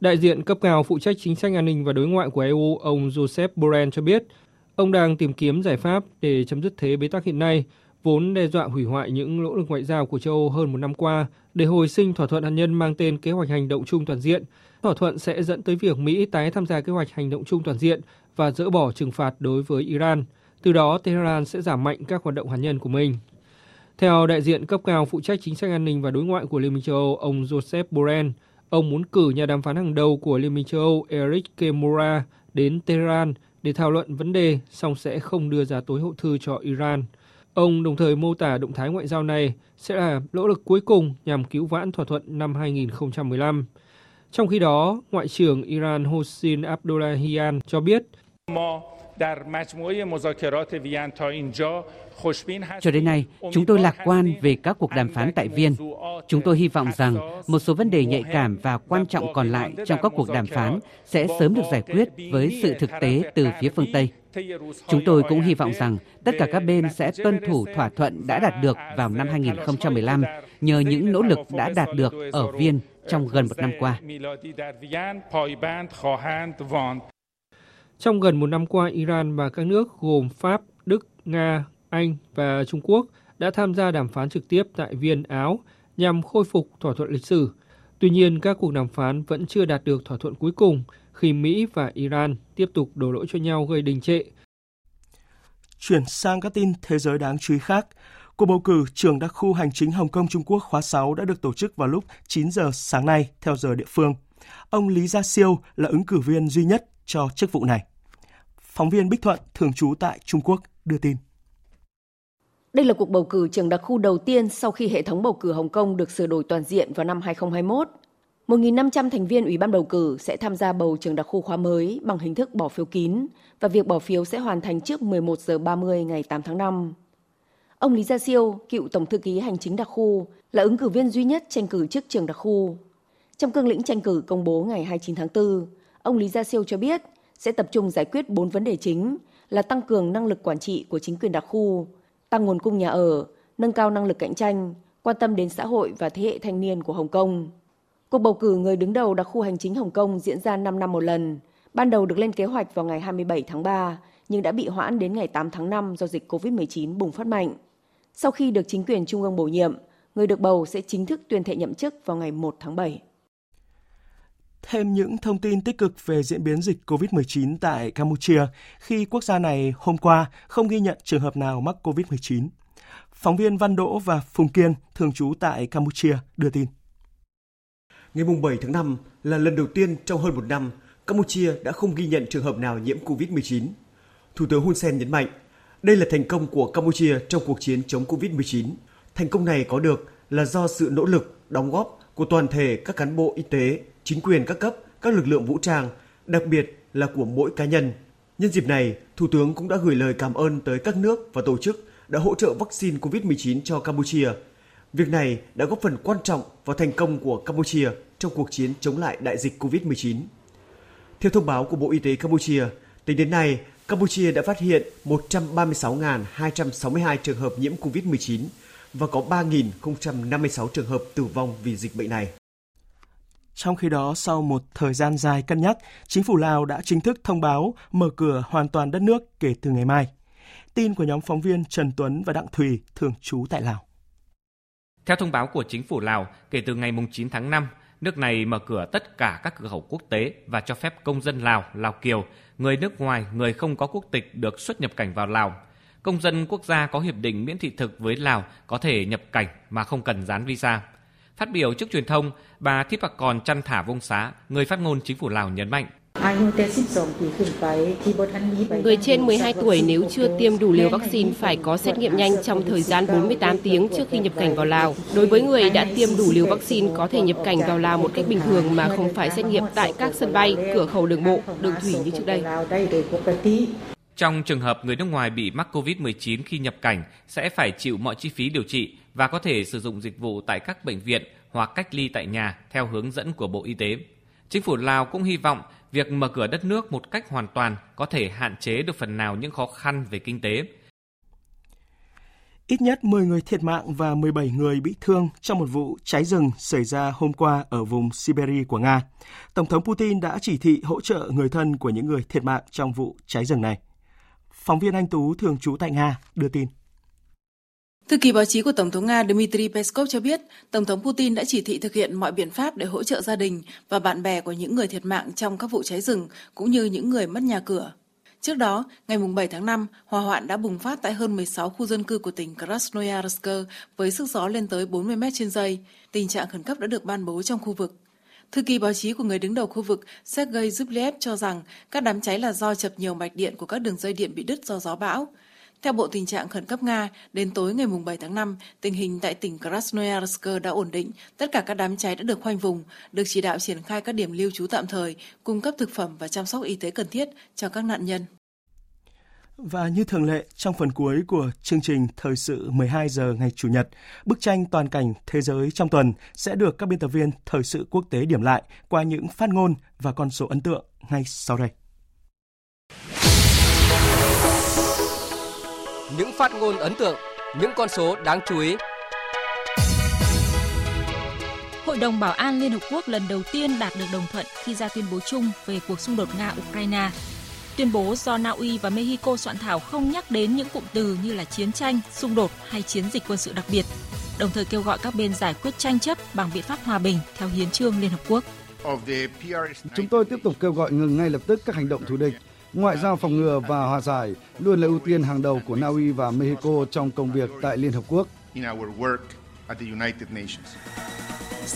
Đại diện cấp cao phụ trách chính sách an ninh và đối ngoại của EU, ông Joseph Borrell cho biết, ông đang tìm kiếm giải pháp để chấm dứt thế bế tắc hiện nay vốn đe dọa hủy hoại những nỗ lực ngoại giao của châu Âu hơn một năm qua để hồi sinh thỏa thuận hạt nhân mang tên Kế hoạch hành động chung toàn diện. Thỏa thuận sẽ dẫn tới việc Mỹ tái tham gia kế hoạch hành động chung toàn diện và dỡ bỏ trừng phạt đối với Iran. Từ đó, Tehran sẽ giảm mạnh các hoạt động hạt nhân của mình. Theo đại diện cấp cao phụ trách chính sách an ninh và đối ngoại của Liên minh châu Âu, ông Joseph Borrell, ông muốn cử nhà đàm phán hàng đầu của Liên minh châu Âu Eric Kemura đến Tehran để thảo luận vấn đề, song sẽ không đưa ra tối hậu thư cho Iran. Ông đồng thời mô tả động thái ngoại giao này sẽ là nỗ lực cuối cùng nhằm cứu vãn thỏa thuận năm 2015. Trong khi đó, Ngoại trưởng Iran Hossein Abdullahian cho biết cho đến nay, chúng tôi lạc quan về các cuộc đàm phán tại Viên. Chúng tôi hy vọng rằng một số vấn đề nhạy cảm và quan trọng còn lại trong các cuộc đàm phán sẽ sớm được giải quyết với sự thực tế từ phía phương Tây. Chúng tôi cũng hy vọng rằng tất cả các bên sẽ tuân thủ thỏa thuận đã đạt được vào năm 2015 nhờ những nỗ lực đã đạt được ở Viên trong gần một năm qua. Trong gần một năm qua, Iran và các nước gồm Pháp, Đức, Nga, Anh và Trung Quốc đã tham gia đàm phán trực tiếp tại Viên, Áo nhằm khôi phục thỏa thuận lịch sử. Tuy nhiên, các cuộc đàm phán vẫn chưa đạt được thỏa thuận cuối cùng khi Mỹ và Iran tiếp tục đổ lỗi cho nhau gây đình trệ. Chuyển sang các tin thế giới đáng chú ý khác. Cuộc bầu cử trưởng đặc khu hành chính Hồng Kông Trung Quốc khóa 6 đã được tổ chức vào lúc 9 giờ sáng nay theo giờ địa phương. Ông Lý Gia Siêu là ứng cử viên duy nhất cho chức vụ này. Phóng viên Bích Thuận, thường trú tại Trung Quốc, đưa tin. Đây là cuộc bầu cử trường đặc khu đầu tiên sau khi hệ thống bầu cử Hồng Kông được sửa đổi toàn diện vào năm 2021. 1.500 thành viên Ủy ban bầu cử sẽ tham gia bầu trường đặc khu khóa mới bằng hình thức bỏ phiếu kín và việc bỏ phiếu sẽ hoàn thành trước 11 giờ 30 ngày 8 tháng 5. Ông Lý Gia Siêu, cựu Tổng thư ký hành chính đặc khu, là ứng cử viên duy nhất tranh cử trước trường đặc khu. Trong cương lĩnh tranh cử công bố ngày 29 tháng 4, ông Lý Gia Siêu cho biết sẽ tập trung giải quyết 4 vấn đề chính là tăng cường năng lực quản trị của chính quyền đặc khu, tăng nguồn cung nhà ở, nâng cao năng lực cạnh tranh, quan tâm đến xã hội và thế hệ thanh niên của Hồng Kông. Cuộc bầu cử người đứng đầu đặc khu hành chính Hồng Kông diễn ra 5 năm một lần. Ban đầu được lên kế hoạch vào ngày 27 tháng 3, nhưng đã bị hoãn đến ngày 8 tháng 5 do dịch COVID-19 bùng phát mạnh. Sau khi được chính quyền trung ương bổ nhiệm, người được bầu sẽ chính thức tuyên thệ nhậm chức vào ngày 1 tháng 7. Thêm những thông tin tích cực về diễn biến dịch COVID-19 tại Campuchia khi quốc gia này hôm qua không ghi nhận trường hợp nào mắc COVID-19. Phóng viên Văn Đỗ và Phùng Kiên, thường trú tại Campuchia, đưa tin. Ngày 7 tháng 5 là lần đầu tiên trong hơn một năm, Campuchia đã không ghi nhận trường hợp nào nhiễm COVID-19. Thủ tướng Hun Sen nhấn mạnh, đây là thành công của Campuchia trong cuộc chiến chống COVID-19. Thành công này có được là do sự nỗ lực, đóng góp của toàn thể các cán bộ y tế, chính quyền các cấp, các lực lượng vũ trang, đặc biệt là của mỗi cá nhân. Nhân dịp này, Thủ tướng cũng đã gửi lời cảm ơn tới các nước và tổ chức đã hỗ trợ vaccine COVID-19 cho Campuchia. Việc này đã góp phần quan trọng vào thành công của Campuchia trong cuộc chiến chống lại đại dịch COVID-19. Theo thông báo của Bộ Y tế Campuchia, tính đến nay, Campuchia đã phát hiện 136.262 trường hợp nhiễm COVID-19 và có 3.056 trường hợp tử vong vì dịch bệnh này. Trong khi đó, sau một thời gian dài cân nhắc, chính phủ Lào đã chính thức thông báo mở cửa hoàn toàn đất nước kể từ ngày mai. Tin của nhóm phóng viên Trần Tuấn và Đặng Thùy thường trú tại Lào. Theo thông báo của chính phủ Lào, kể từ ngày 9 tháng 5, nước này mở cửa tất cả các cửa khẩu quốc tế và cho phép công dân Lào, Lào Kiều, người nước ngoài, người không có quốc tịch được xuất nhập cảnh vào Lào. Công dân quốc gia có hiệp định miễn thị thực với Lào có thể nhập cảnh mà không cần dán visa. Phát biểu trước truyền thông, bà Thipakon Chăn Thả Vông Xá, người phát ngôn chính phủ Lào nhấn mạnh, Người trên 12 tuổi nếu chưa tiêm đủ liều vaccine phải có xét nghiệm nhanh trong thời gian 48 tiếng trước khi nhập cảnh vào Lào. Đối với người đã tiêm đủ liều vaccine có thể nhập cảnh vào Lào một cách bình thường mà không phải xét nghiệm tại các sân bay, cửa khẩu đường bộ, đường thủy như trước đây. Trong trường hợp người nước ngoài bị mắc COVID-19 khi nhập cảnh sẽ phải chịu mọi chi phí điều trị và có thể sử dụng dịch vụ tại các bệnh viện hoặc cách ly tại nhà theo hướng dẫn của Bộ Y tế. Chính phủ Lào cũng hy vọng việc mở cửa đất nước một cách hoàn toàn có thể hạn chế được phần nào những khó khăn về kinh tế. Ít nhất 10 người thiệt mạng và 17 người bị thương trong một vụ cháy rừng xảy ra hôm qua ở vùng Siberia của Nga. Tổng thống Putin đã chỉ thị hỗ trợ người thân của những người thiệt mạng trong vụ cháy rừng này. Phóng viên Anh Tú, thường trú tại Nga, đưa tin. Thư ký báo chí của Tổng thống Nga Dmitry Peskov cho biết, Tổng thống Putin đã chỉ thị thực hiện mọi biện pháp để hỗ trợ gia đình và bạn bè của những người thiệt mạng trong các vụ cháy rừng, cũng như những người mất nhà cửa. Trước đó, ngày 7 tháng 5, hỏa hoạn đã bùng phát tại hơn 16 khu dân cư của tỉnh Krasnoyarsk với sức gió lên tới 40 mét trên giây. Tình trạng khẩn cấp đã được ban bố trong khu vực. Thư ký báo chí của người đứng đầu khu vực Sergei Zublev cho rằng các đám cháy là do chập nhiều mạch điện của các đường dây điện bị đứt do gió bão. Theo Bộ Tình trạng Khẩn cấp Nga, đến tối ngày 7 tháng 5, tình hình tại tỉnh Krasnoyarsk đã ổn định, tất cả các đám cháy đã được khoanh vùng, được chỉ đạo triển khai các điểm lưu trú tạm thời, cung cấp thực phẩm và chăm sóc y tế cần thiết cho các nạn nhân. Và như thường lệ, trong phần cuối của chương trình Thời sự 12 giờ ngày Chủ nhật, bức tranh toàn cảnh thế giới trong tuần sẽ được các biên tập viên Thời sự quốc tế điểm lại qua những phát ngôn và con số ấn tượng ngay sau đây. Những phát ngôn ấn tượng, những con số đáng chú ý. Hội đồng Bảo an Liên Hợp Quốc lần đầu tiên đạt được đồng thuận khi ra tuyên bố chung về cuộc xung đột Nga-Ukraine. Tuyên bố do Na Uy và Mexico soạn thảo không nhắc đến những cụm từ như là chiến tranh, xung đột hay chiến dịch quân sự đặc biệt, đồng thời kêu gọi các bên giải quyết tranh chấp bằng biện pháp hòa bình theo hiến trương Liên Hợp Quốc. Chúng tôi tiếp tục kêu gọi ngừng ngay lập tức các hành động thù địch, ngoại giao phòng ngừa và hòa giải luôn là ưu tiên hàng đầu của Na Uy và Mexico trong công việc tại Liên Hợp Quốc.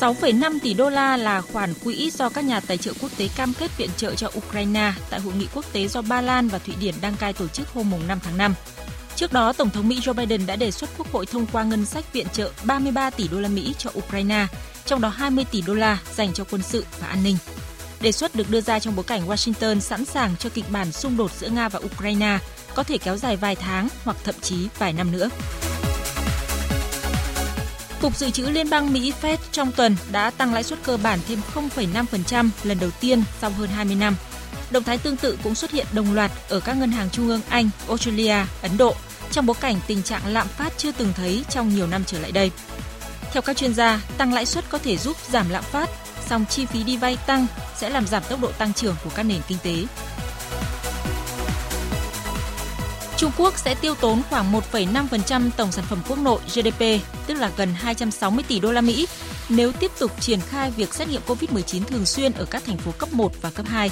6,5 tỷ đô la là khoản quỹ do các nhà tài trợ quốc tế cam kết viện trợ cho Ukraine tại hội nghị quốc tế do Ba Lan và Thụy Điển đăng cai tổ chức hôm 5 tháng 5. Trước đó, Tổng thống Mỹ Joe Biden đã đề xuất Quốc hội thông qua ngân sách viện trợ 33 tỷ đô la Mỹ cho Ukraine, trong đó 20 tỷ đô la dành cho quân sự và an ninh. Đề xuất được đưa ra trong bối cảnh Washington sẵn sàng cho kịch bản xung đột giữa Nga và Ukraine có thể kéo dài vài tháng hoặc thậm chí vài năm nữa. Cục Dự trữ Liên bang Mỹ Fed trong tuần đã tăng lãi suất cơ bản thêm 0,5% lần đầu tiên sau hơn 20 năm. Động thái tương tự cũng xuất hiện đồng loạt ở các ngân hàng trung ương Anh, Australia, Ấn Độ trong bối cảnh tình trạng lạm phát chưa từng thấy trong nhiều năm trở lại đây. Theo các chuyên gia, tăng lãi suất có thể giúp giảm lạm phát, song chi phí đi vay tăng sẽ làm giảm tốc độ tăng trưởng của các nền kinh tế. Trung Quốc sẽ tiêu tốn khoảng 1,5% tổng sản phẩm quốc nội GDP, tức là gần 260 tỷ đô la Mỹ, nếu tiếp tục triển khai việc xét nghiệm COVID-19 thường xuyên ở các thành phố cấp 1 và cấp 2.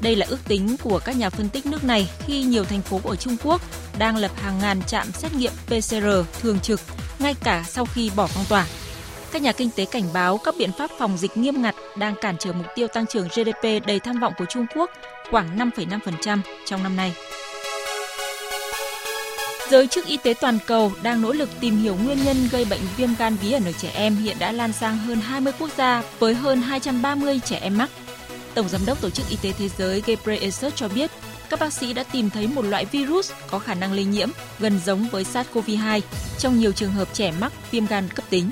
Đây là ước tính của các nhà phân tích nước này khi nhiều thành phố ở Trung Quốc đang lập hàng ngàn trạm xét nghiệm PCR thường trực ngay cả sau khi bỏ phong tỏa. Các nhà kinh tế cảnh báo các biện pháp phòng dịch nghiêm ngặt đang cản trở mục tiêu tăng trưởng GDP đầy tham vọng của Trung Quốc khoảng 5,5% trong năm nay. Giới chức y tế toàn cầu đang nỗ lực tìm hiểu nguyên nhân gây bệnh viêm gan bí ẩn ở trẻ em hiện đã lan sang hơn 20 quốc gia với hơn 230 trẻ em mắc. Tổng giám đốc Tổ chức Y tế Thế giới Ghebreyesus cho biết, các bác sĩ đã tìm thấy một loại virus có khả năng lây nhiễm gần giống với SARS-CoV-2 trong nhiều trường hợp trẻ mắc viêm gan cấp tính.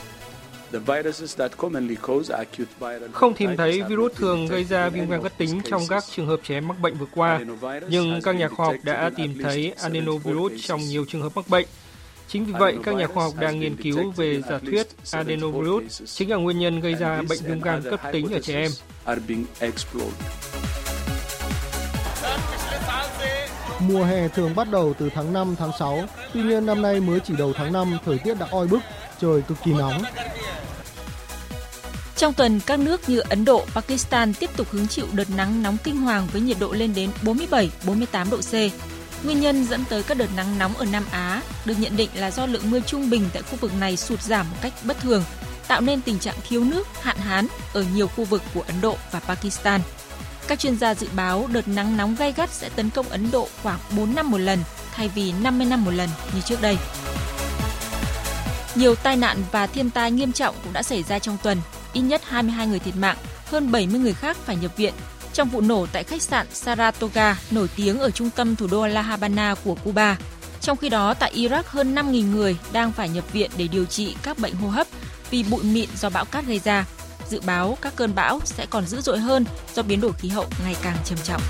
Không tìm thấy virus thường gây ra viêm gan cấp tính trong các trường hợp trẻ mắc bệnh vừa qua, nhưng các nhà khoa học đã tìm thấy adenovirus trong nhiều trường hợp mắc bệnh. Chính vì vậy, các nhà khoa học đang nghiên cứu về giả thuyết adenovirus chính là nguyên nhân gây ra bệnh viêm gan cấp tính ở trẻ em. Mùa hè thường bắt đầu từ tháng 5, tháng 6, tuy nhiên năm nay mới chỉ đầu tháng 5, thời tiết đã oi bức, trời cực kỳ nóng. Trong tuần, các nước như Ấn Độ, Pakistan tiếp tục hứng chịu đợt nắng nóng kinh hoàng với nhiệt độ lên đến 47-48 độ C. Nguyên nhân dẫn tới các đợt nắng nóng ở Nam Á được nhận định là do lượng mưa trung bình tại khu vực này sụt giảm một cách bất thường, tạo nên tình trạng thiếu nước, hạn hán ở nhiều khu vực của Ấn Độ và Pakistan. Các chuyên gia dự báo đợt nắng nóng gay gắt sẽ tấn công Ấn Độ khoảng 4 năm một lần thay vì 50 năm một lần như trước đây. Nhiều tai nạn và thiên tai nghiêm trọng cũng đã xảy ra trong tuần, ít nhất 22 người thiệt mạng, hơn 70 người khác phải nhập viện trong vụ nổ tại khách sạn Saratoga nổi tiếng ở trung tâm thủ đô La Habana của Cuba. Trong khi đó, tại Iraq hơn 5.000 người đang phải nhập viện để điều trị các bệnh hô hấp vì bụi mịn do bão cát gây ra. Dự báo các cơn bão sẽ còn dữ dội hơn do biến đổi khí hậu ngày càng trầm trọng.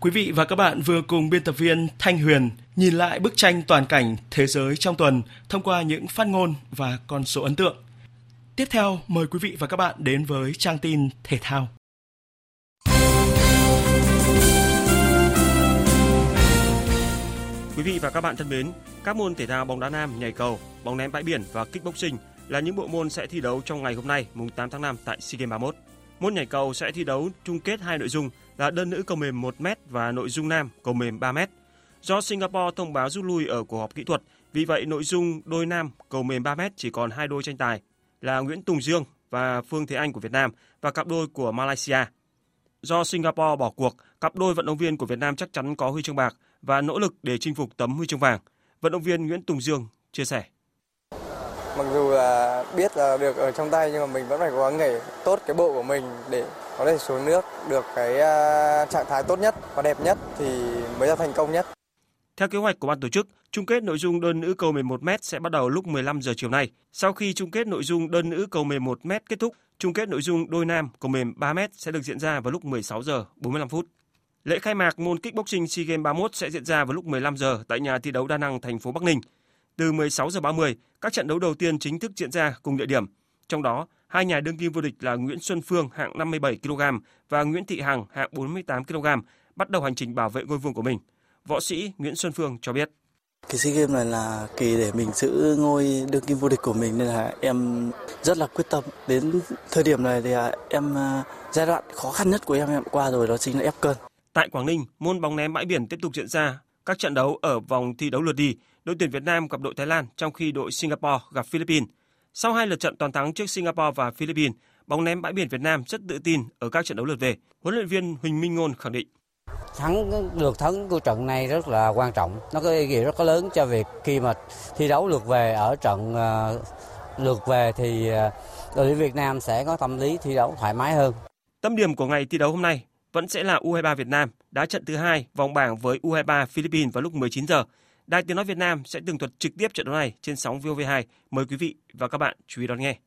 Quý vị và các bạn vừa cùng biên tập viên Thanh Huyền nhìn lại bức tranh toàn cảnh thế giới trong tuần thông qua những phát ngôn và con số ấn tượng. Tiếp theo, mời quý vị và các bạn đến với trang tin thể thao. Quý vị và các bạn thân mến, các môn thể thao bóng đá nam, nhảy cầu, bóng ném bãi biển và kickboxing là những bộ môn sẽ thi đấu trong ngày hôm nay, mùng 8 tháng 5 tại SEA Games 31. Môn nhảy cầu sẽ thi đấu chung kết hai nội dung là đơn nữ cầu mềm 1m và nội dung nam cầu mềm 3m. Do Singapore thông báo rút lui ở cuộc họp kỹ thuật, vì vậy nội dung đôi nam cầu mềm 3m chỉ còn hai đôi tranh tài là Nguyễn Tùng Dương và Phương Thế Anh của Việt Nam và cặp đôi của Malaysia. Do Singapore bỏ cuộc, cặp đôi vận động viên của Việt Nam chắc chắn có huy chương bạc và nỗ lực để chinh phục tấm huy chương vàng. Vận động viên Nguyễn Tùng Dương chia sẻ. Mặc dù là biết là được ở trong tay nhưng mà mình vẫn phải cố gắng nhảy tốt cái bộ của mình để có thể xuống nước được cái à, trạng thái tốt nhất và đẹp nhất thì mới là thành công nhất. Theo kế hoạch của ban tổ chức, chung kết nội dung đơn nữ cầu 11m sẽ bắt đầu lúc 15 giờ chiều nay. Sau khi chung kết nội dung đơn nữ cầu 11m kết thúc, chung kết nội dung đôi nam cầu mềm 3m sẽ được diễn ra vào lúc 16 giờ 45 phút. Lễ khai mạc môn kickboxing SEA Games 31 sẽ diễn ra vào lúc 15 giờ tại nhà thi đấu Đa Năng, thành phố Bắc Ninh. Từ 16 giờ 30, các trận đấu đầu tiên chính thức diễn ra cùng địa điểm. Trong đó, hai nhà đương kim vô địch là Nguyễn Xuân Phương hạng 57 kg và Nguyễn Thị Hằng hạng 48 kg bắt đầu hành trình bảo vệ ngôi vương của mình. Võ sĩ Nguyễn Xuân Phương cho biết. Cái SEA Games này là kỳ để mình giữ ngôi đương kim vô địch của mình nên là em rất là quyết tâm. Đến thời điểm này thì em à, giai đoạn khó khăn nhất của em em qua rồi đó chính là ép cân. Tại Quảng Ninh, môn bóng ném bãi biển tiếp tục diễn ra các trận đấu ở vòng thi đấu lượt đi. Đội tuyển Việt Nam gặp đội Thái Lan trong khi đội Singapore gặp Philippines. Sau hai lượt trận toàn thắng trước Singapore và Philippines, bóng ném bãi biển Việt Nam rất tự tin ở các trận đấu lượt về. Huấn luyện viên Huỳnh Minh Ngôn khẳng định thắng được thắng của trận này rất là quan trọng nó có ý nghĩa rất lớn cho việc khi mà thi đấu lượt về ở trận uh, lượt về thì uh, đội tuyển Việt Nam sẽ có tâm lý thi đấu thoải mái hơn. Tâm điểm của ngày thi đấu hôm nay vẫn sẽ là U23 Việt Nam đá trận thứ hai vòng bảng với U23 Philippines vào lúc 19 giờ. Đài Tiếng nói Việt Nam sẽ tường thuật trực tiếp trận đấu này trên sóng VOV2. Mời quý vị và các bạn chú ý đón nghe.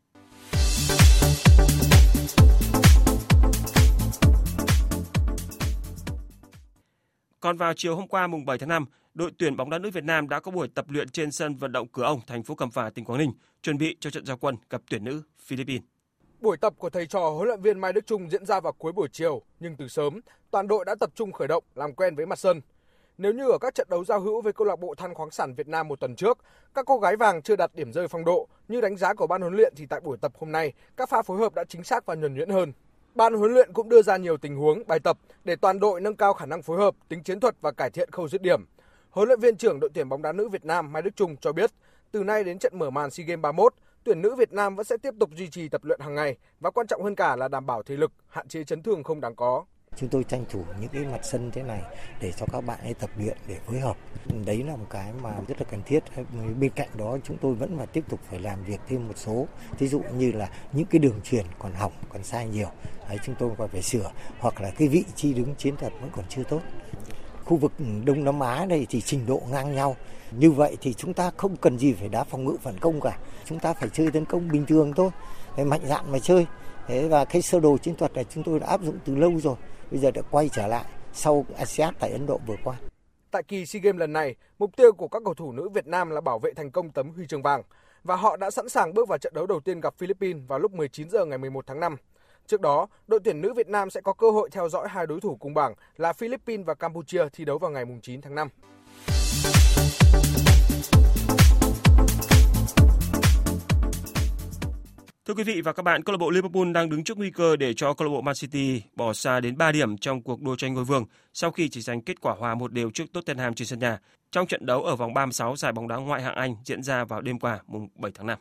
Còn vào chiều hôm qua mùng 7 tháng 5, đội tuyển bóng đá nữ Việt Nam đã có buổi tập luyện trên sân vận động Cửa Ông, thành phố Cẩm Phả, tỉnh Quảng Ninh, chuẩn bị cho trận giao quân gặp tuyển nữ Philippines. Buổi tập của thầy trò huấn luyện viên Mai Đức Trung diễn ra vào cuối buổi chiều, nhưng từ sớm, toàn đội đã tập trung khởi động làm quen với mặt sân. Nếu như ở các trận đấu giao hữu với câu lạc bộ than khoáng sản Việt Nam một tuần trước, các cô gái vàng chưa đạt điểm rơi phong độ, như đánh giá của ban huấn luyện thì tại buổi tập hôm nay, các pha phối hợp đã chính xác và nhuần nhuyễn hơn. Ban huấn luyện cũng đưa ra nhiều tình huống, bài tập để toàn đội nâng cao khả năng phối hợp, tính chiến thuật và cải thiện khâu dứt điểm. Huấn luyện viên trưởng đội tuyển bóng đá nữ Việt Nam Mai Đức Trung cho biết, từ nay đến trận mở màn SEA Games 31, tuyển nữ Việt Nam vẫn sẽ tiếp tục duy trì tập luyện hàng ngày và quan trọng hơn cả là đảm bảo thể lực, hạn chế chấn thương không đáng có. Chúng tôi tranh thủ những cái mặt sân thế này để cho các bạn ấy tập luyện để phối hợp. Đấy là một cái mà rất là cần thiết. Bên cạnh đó chúng tôi vẫn phải tiếp tục phải làm việc thêm một số. Ví dụ như là những cái đường truyền còn hỏng, còn sai nhiều. Đấy, chúng tôi còn phải sửa. Hoặc là cái vị trí đứng chiến thuật vẫn còn chưa tốt. Khu vực Đông Nam Á đây thì trình độ ngang nhau. Như vậy thì chúng ta không cần gì phải đá phòng ngự phản công cả. Chúng ta phải chơi tấn công bình thường thôi. Phải mạnh dạn mà chơi. Thế và cái sơ đồ chiến thuật này chúng tôi đã áp dụng từ lâu rồi bây giờ đã quay trở lại sau ASEAN tại Ấn Độ vừa qua. Tại kỳ SEA Games lần này, mục tiêu của các cầu thủ nữ Việt Nam là bảo vệ thành công tấm huy chương vàng và họ đã sẵn sàng bước vào trận đấu đầu tiên gặp Philippines vào lúc 19 giờ ngày 11 tháng 5. Trước đó, đội tuyển nữ Việt Nam sẽ có cơ hội theo dõi hai đối thủ cùng bảng là Philippines và Campuchia thi đấu vào ngày 9 tháng 5. Thưa quý vị và các bạn, câu lạc bộ Liverpool đang đứng trước nguy cơ để cho câu lạc bộ Man City bỏ xa đến 3 điểm trong cuộc đua tranh ngôi vương sau khi chỉ giành kết quả hòa một đều trước Tottenham trên sân nhà trong trận đấu ở vòng 36 giải bóng đá ngoại hạng Anh diễn ra vào đêm qua mùng 7 tháng 5.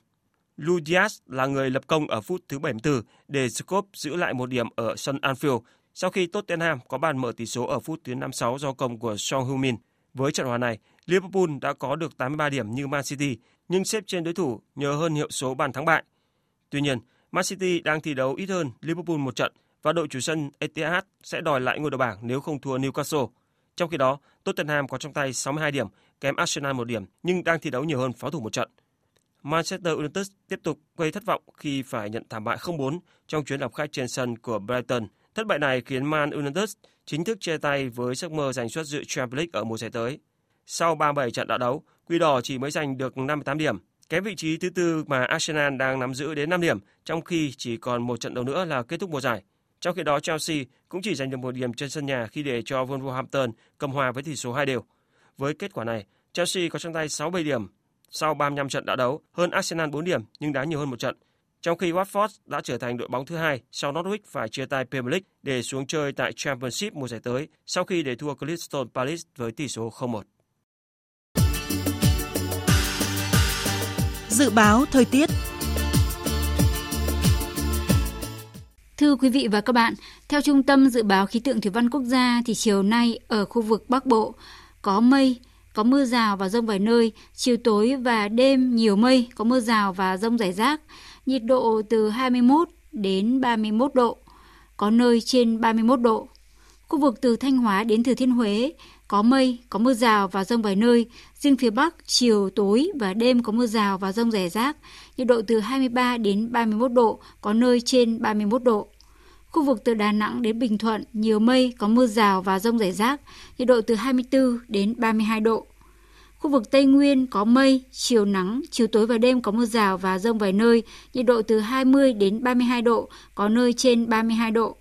Luis Diaz là người lập công ở phút thứ 74 để Scope giữ lại một điểm ở sân Anfield sau khi Tottenham có bàn mở tỷ số ở phút thứ 56 do công của Son Heung-min. Với trận hòa này, Liverpool đã có được 83 điểm như Man City nhưng xếp trên đối thủ nhờ hơn hiệu số bàn thắng bại Tuy nhiên, Man City đang thi đấu ít hơn Liverpool một trận và đội chủ sân Etihad sẽ đòi lại ngôi đầu bảng nếu không thua Newcastle. Trong khi đó, Tottenham có trong tay 62 điểm, kém Arsenal một điểm nhưng đang thi đấu nhiều hơn pháo thủ một trận. Manchester United tiếp tục gây thất vọng khi phải nhận thảm bại 0-4 trong chuyến làm khách trên sân của Brighton. Thất bại này khiến Man United chính thức chia tay với giấc mơ giành suất dự Champions League ở mùa giải tới. Sau 37 trận đã đấu, Quỷ đỏ chỉ mới giành được 58 điểm, kém vị trí thứ tư mà Arsenal đang nắm giữ đến 5 điểm, trong khi chỉ còn một trận đấu nữa là kết thúc mùa giải. Trong khi đó, Chelsea cũng chỉ giành được một điểm trên sân nhà khi để cho Wolverhampton cầm hòa với tỷ số 2 đều. Với kết quả này, Chelsea có trong tay 67 điểm sau 35 trận đã đấu, hơn Arsenal 4 điểm nhưng đá nhiều hơn một trận. Trong khi Watford đã trở thành đội bóng thứ hai sau Norwich phải chia tay Premier League để xuống chơi tại Championship mùa giải tới sau khi để thua Crystal Palace với tỷ số 0-1. Dự báo thời tiết Thưa quý vị và các bạn, theo Trung tâm Dự báo Khí tượng Thủy văn Quốc gia thì chiều nay ở khu vực Bắc Bộ có mây, có mưa rào và rông vài nơi, chiều tối và đêm nhiều mây, có mưa rào và rông rải rác, nhiệt độ từ 21 đến 31 độ, có nơi trên 31 độ. Khu vực từ Thanh Hóa đến Thừa Thiên Huế có mây, có mưa rào và rông vài nơi. Riêng phía Bắc, chiều, tối và đêm có mưa rào và rông rải rác. Nhiệt độ từ 23 đến 31 độ, có nơi trên 31 độ. Khu vực từ Đà Nẵng đến Bình Thuận, nhiều mây, có mưa rào và rông rải rác. Nhiệt độ từ 24 đến 32 độ. Khu vực Tây Nguyên có mây, chiều nắng, chiều tối và đêm có mưa rào và rông vài nơi, nhiệt độ từ 20 đến 32 độ, có nơi trên 32 độ.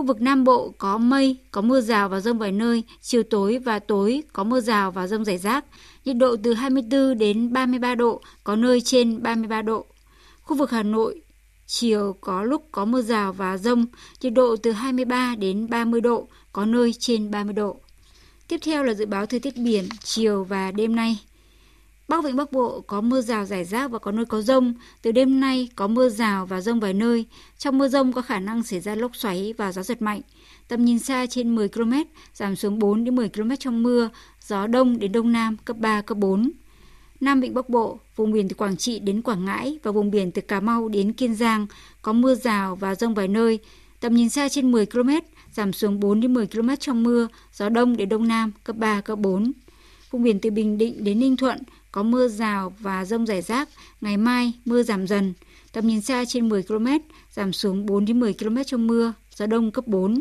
Khu vực Nam Bộ có mây, có mưa rào và rông vài nơi, chiều tối và tối có mưa rào và rông rải rác, nhiệt độ từ 24 đến 33 độ, có nơi trên 33 độ. Khu vực Hà Nội, chiều có lúc có mưa rào và rông, nhiệt độ từ 23 đến 30 độ, có nơi trên 30 độ. Tiếp theo là dự báo thời tiết biển chiều và đêm nay. Bắc Vịnh Bắc Bộ có mưa rào rải rác và có nơi có rông. Từ đêm nay có mưa rào và rông vài nơi. Trong mưa rông có khả năng xảy ra lốc xoáy và gió giật mạnh. Tầm nhìn xa trên 10 km, giảm xuống 4 đến 10 km trong mưa, gió đông đến đông nam cấp 3, cấp 4. Nam Vịnh Bắc Bộ, vùng biển từ Quảng Trị đến Quảng Ngãi và vùng biển từ Cà Mau đến Kiên Giang có mưa rào và rông vài nơi. Tầm nhìn xa trên 10 km, giảm xuống 4 đến 10 km trong mưa, gió đông đến đông nam cấp 3, cấp 4. Vùng biển từ Bình Định đến Ninh Thuận có mưa rào và rông rải rác, ngày mai mưa giảm dần, tầm nhìn xa trên 10 km, giảm xuống 4 đến 10 km trong mưa, gió đông cấp 4.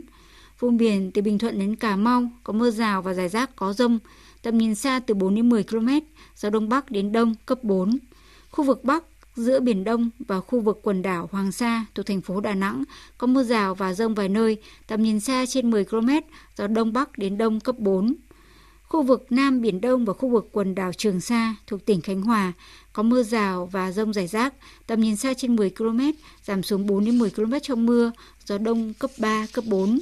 Vùng biển từ Bình Thuận đến Cà Mau có mưa rào và rải rác có rông, tầm nhìn xa từ 4 đến 10 km, gió đông bắc đến đông cấp 4. Khu vực Bắc, giữa Biển Đông và khu vực quần đảo Hoàng Sa thuộc thành phố Đà Nẵng có mưa rào và rông vài nơi, tầm nhìn xa trên 10 km, gió Đông Bắc đến Đông cấp 4. Khu vực Nam Biển Đông và khu vực quần đảo Trường Sa thuộc tỉnh Khánh Hòa có mưa rào và rông rải rác, tầm nhìn xa trên 10 km, giảm xuống 4 đến 10 km trong mưa, gió đông cấp 3, cấp 4.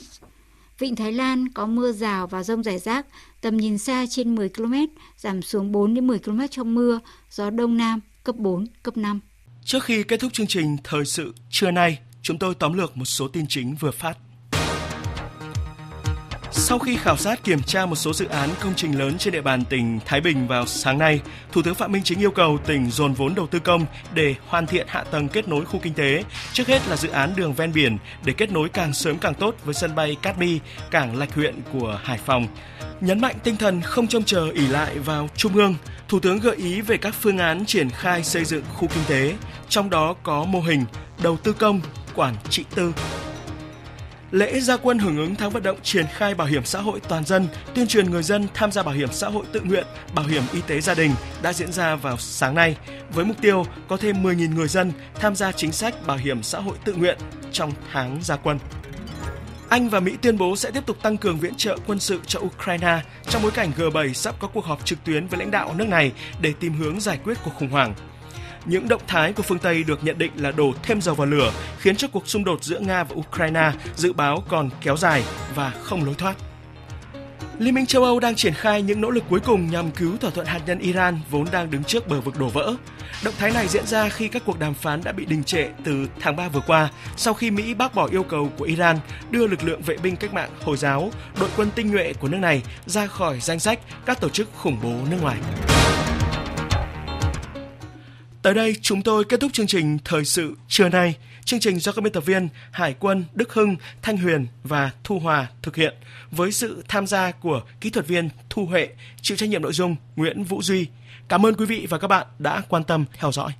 Vịnh Thái Lan có mưa rào và rông rải rác, tầm nhìn xa trên 10 km, giảm xuống 4 đến 10 km trong mưa, gió đông nam cấp 4, cấp 5. Trước khi kết thúc chương trình thời sự trưa nay, chúng tôi tóm lược một số tin chính vừa phát. Sau khi khảo sát kiểm tra một số dự án công trình lớn trên địa bàn tỉnh Thái Bình vào sáng nay, Thủ tướng Phạm Minh Chính yêu cầu tỉnh dồn vốn đầu tư công để hoàn thiện hạ tầng kết nối khu kinh tế, trước hết là dự án đường ven biển để kết nối càng sớm càng tốt với sân bay Cát Bi, cảng Lạch huyện của Hải Phòng. Nhấn mạnh tinh thần không trông chờ ỉ lại vào Trung ương, Thủ tướng gợi ý về các phương án triển khai xây dựng khu kinh tế, trong đó có mô hình đầu tư công, quản trị tư, Lễ gia quân hưởng ứng tháng vận động triển khai bảo hiểm xã hội toàn dân, tuyên truyền người dân tham gia bảo hiểm xã hội tự nguyện, bảo hiểm y tế gia đình đã diễn ra vào sáng nay với mục tiêu có thêm 10.000 người dân tham gia chính sách bảo hiểm xã hội tự nguyện trong tháng gia quân. Anh và Mỹ tuyên bố sẽ tiếp tục tăng cường viện trợ quân sự cho Ukraine trong bối cảnh G7 sắp có cuộc họp trực tuyến với lãnh đạo nước này để tìm hướng giải quyết cuộc khủng hoảng. Những động thái của phương Tây được nhận định là đổ thêm dầu vào lửa, khiến cho cuộc xung đột giữa Nga và Ukraine dự báo còn kéo dài và không lối thoát. Liên minh châu Âu đang triển khai những nỗ lực cuối cùng nhằm cứu thỏa thuận hạt nhân Iran vốn đang đứng trước bờ vực đổ vỡ. Động thái này diễn ra khi các cuộc đàm phán đã bị đình trệ từ tháng 3 vừa qua sau khi Mỹ bác bỏ yêu cầu của Iran đưa lực lượng vệ binh cách mạng Hồi giáo, đội quân tinh nhuệ của nước này ra khỏi danh sách các tổ chức khủng bố nước ngoài. Tới đây chúng tôi kết thúc chương trình Thời sự trưa nay. Chương trình do các biên tập viên Hải quân, Đức Hưng, Thanh Huyền và Thu Hòa thực hiện với sự tham gia của kỹ thuật viên Thu Huệ, chịu trách nhiệm nội dung Nguyễn Vũ Duy. Cảm ơn quý vị và các bạn đã quan tâm theo dõi.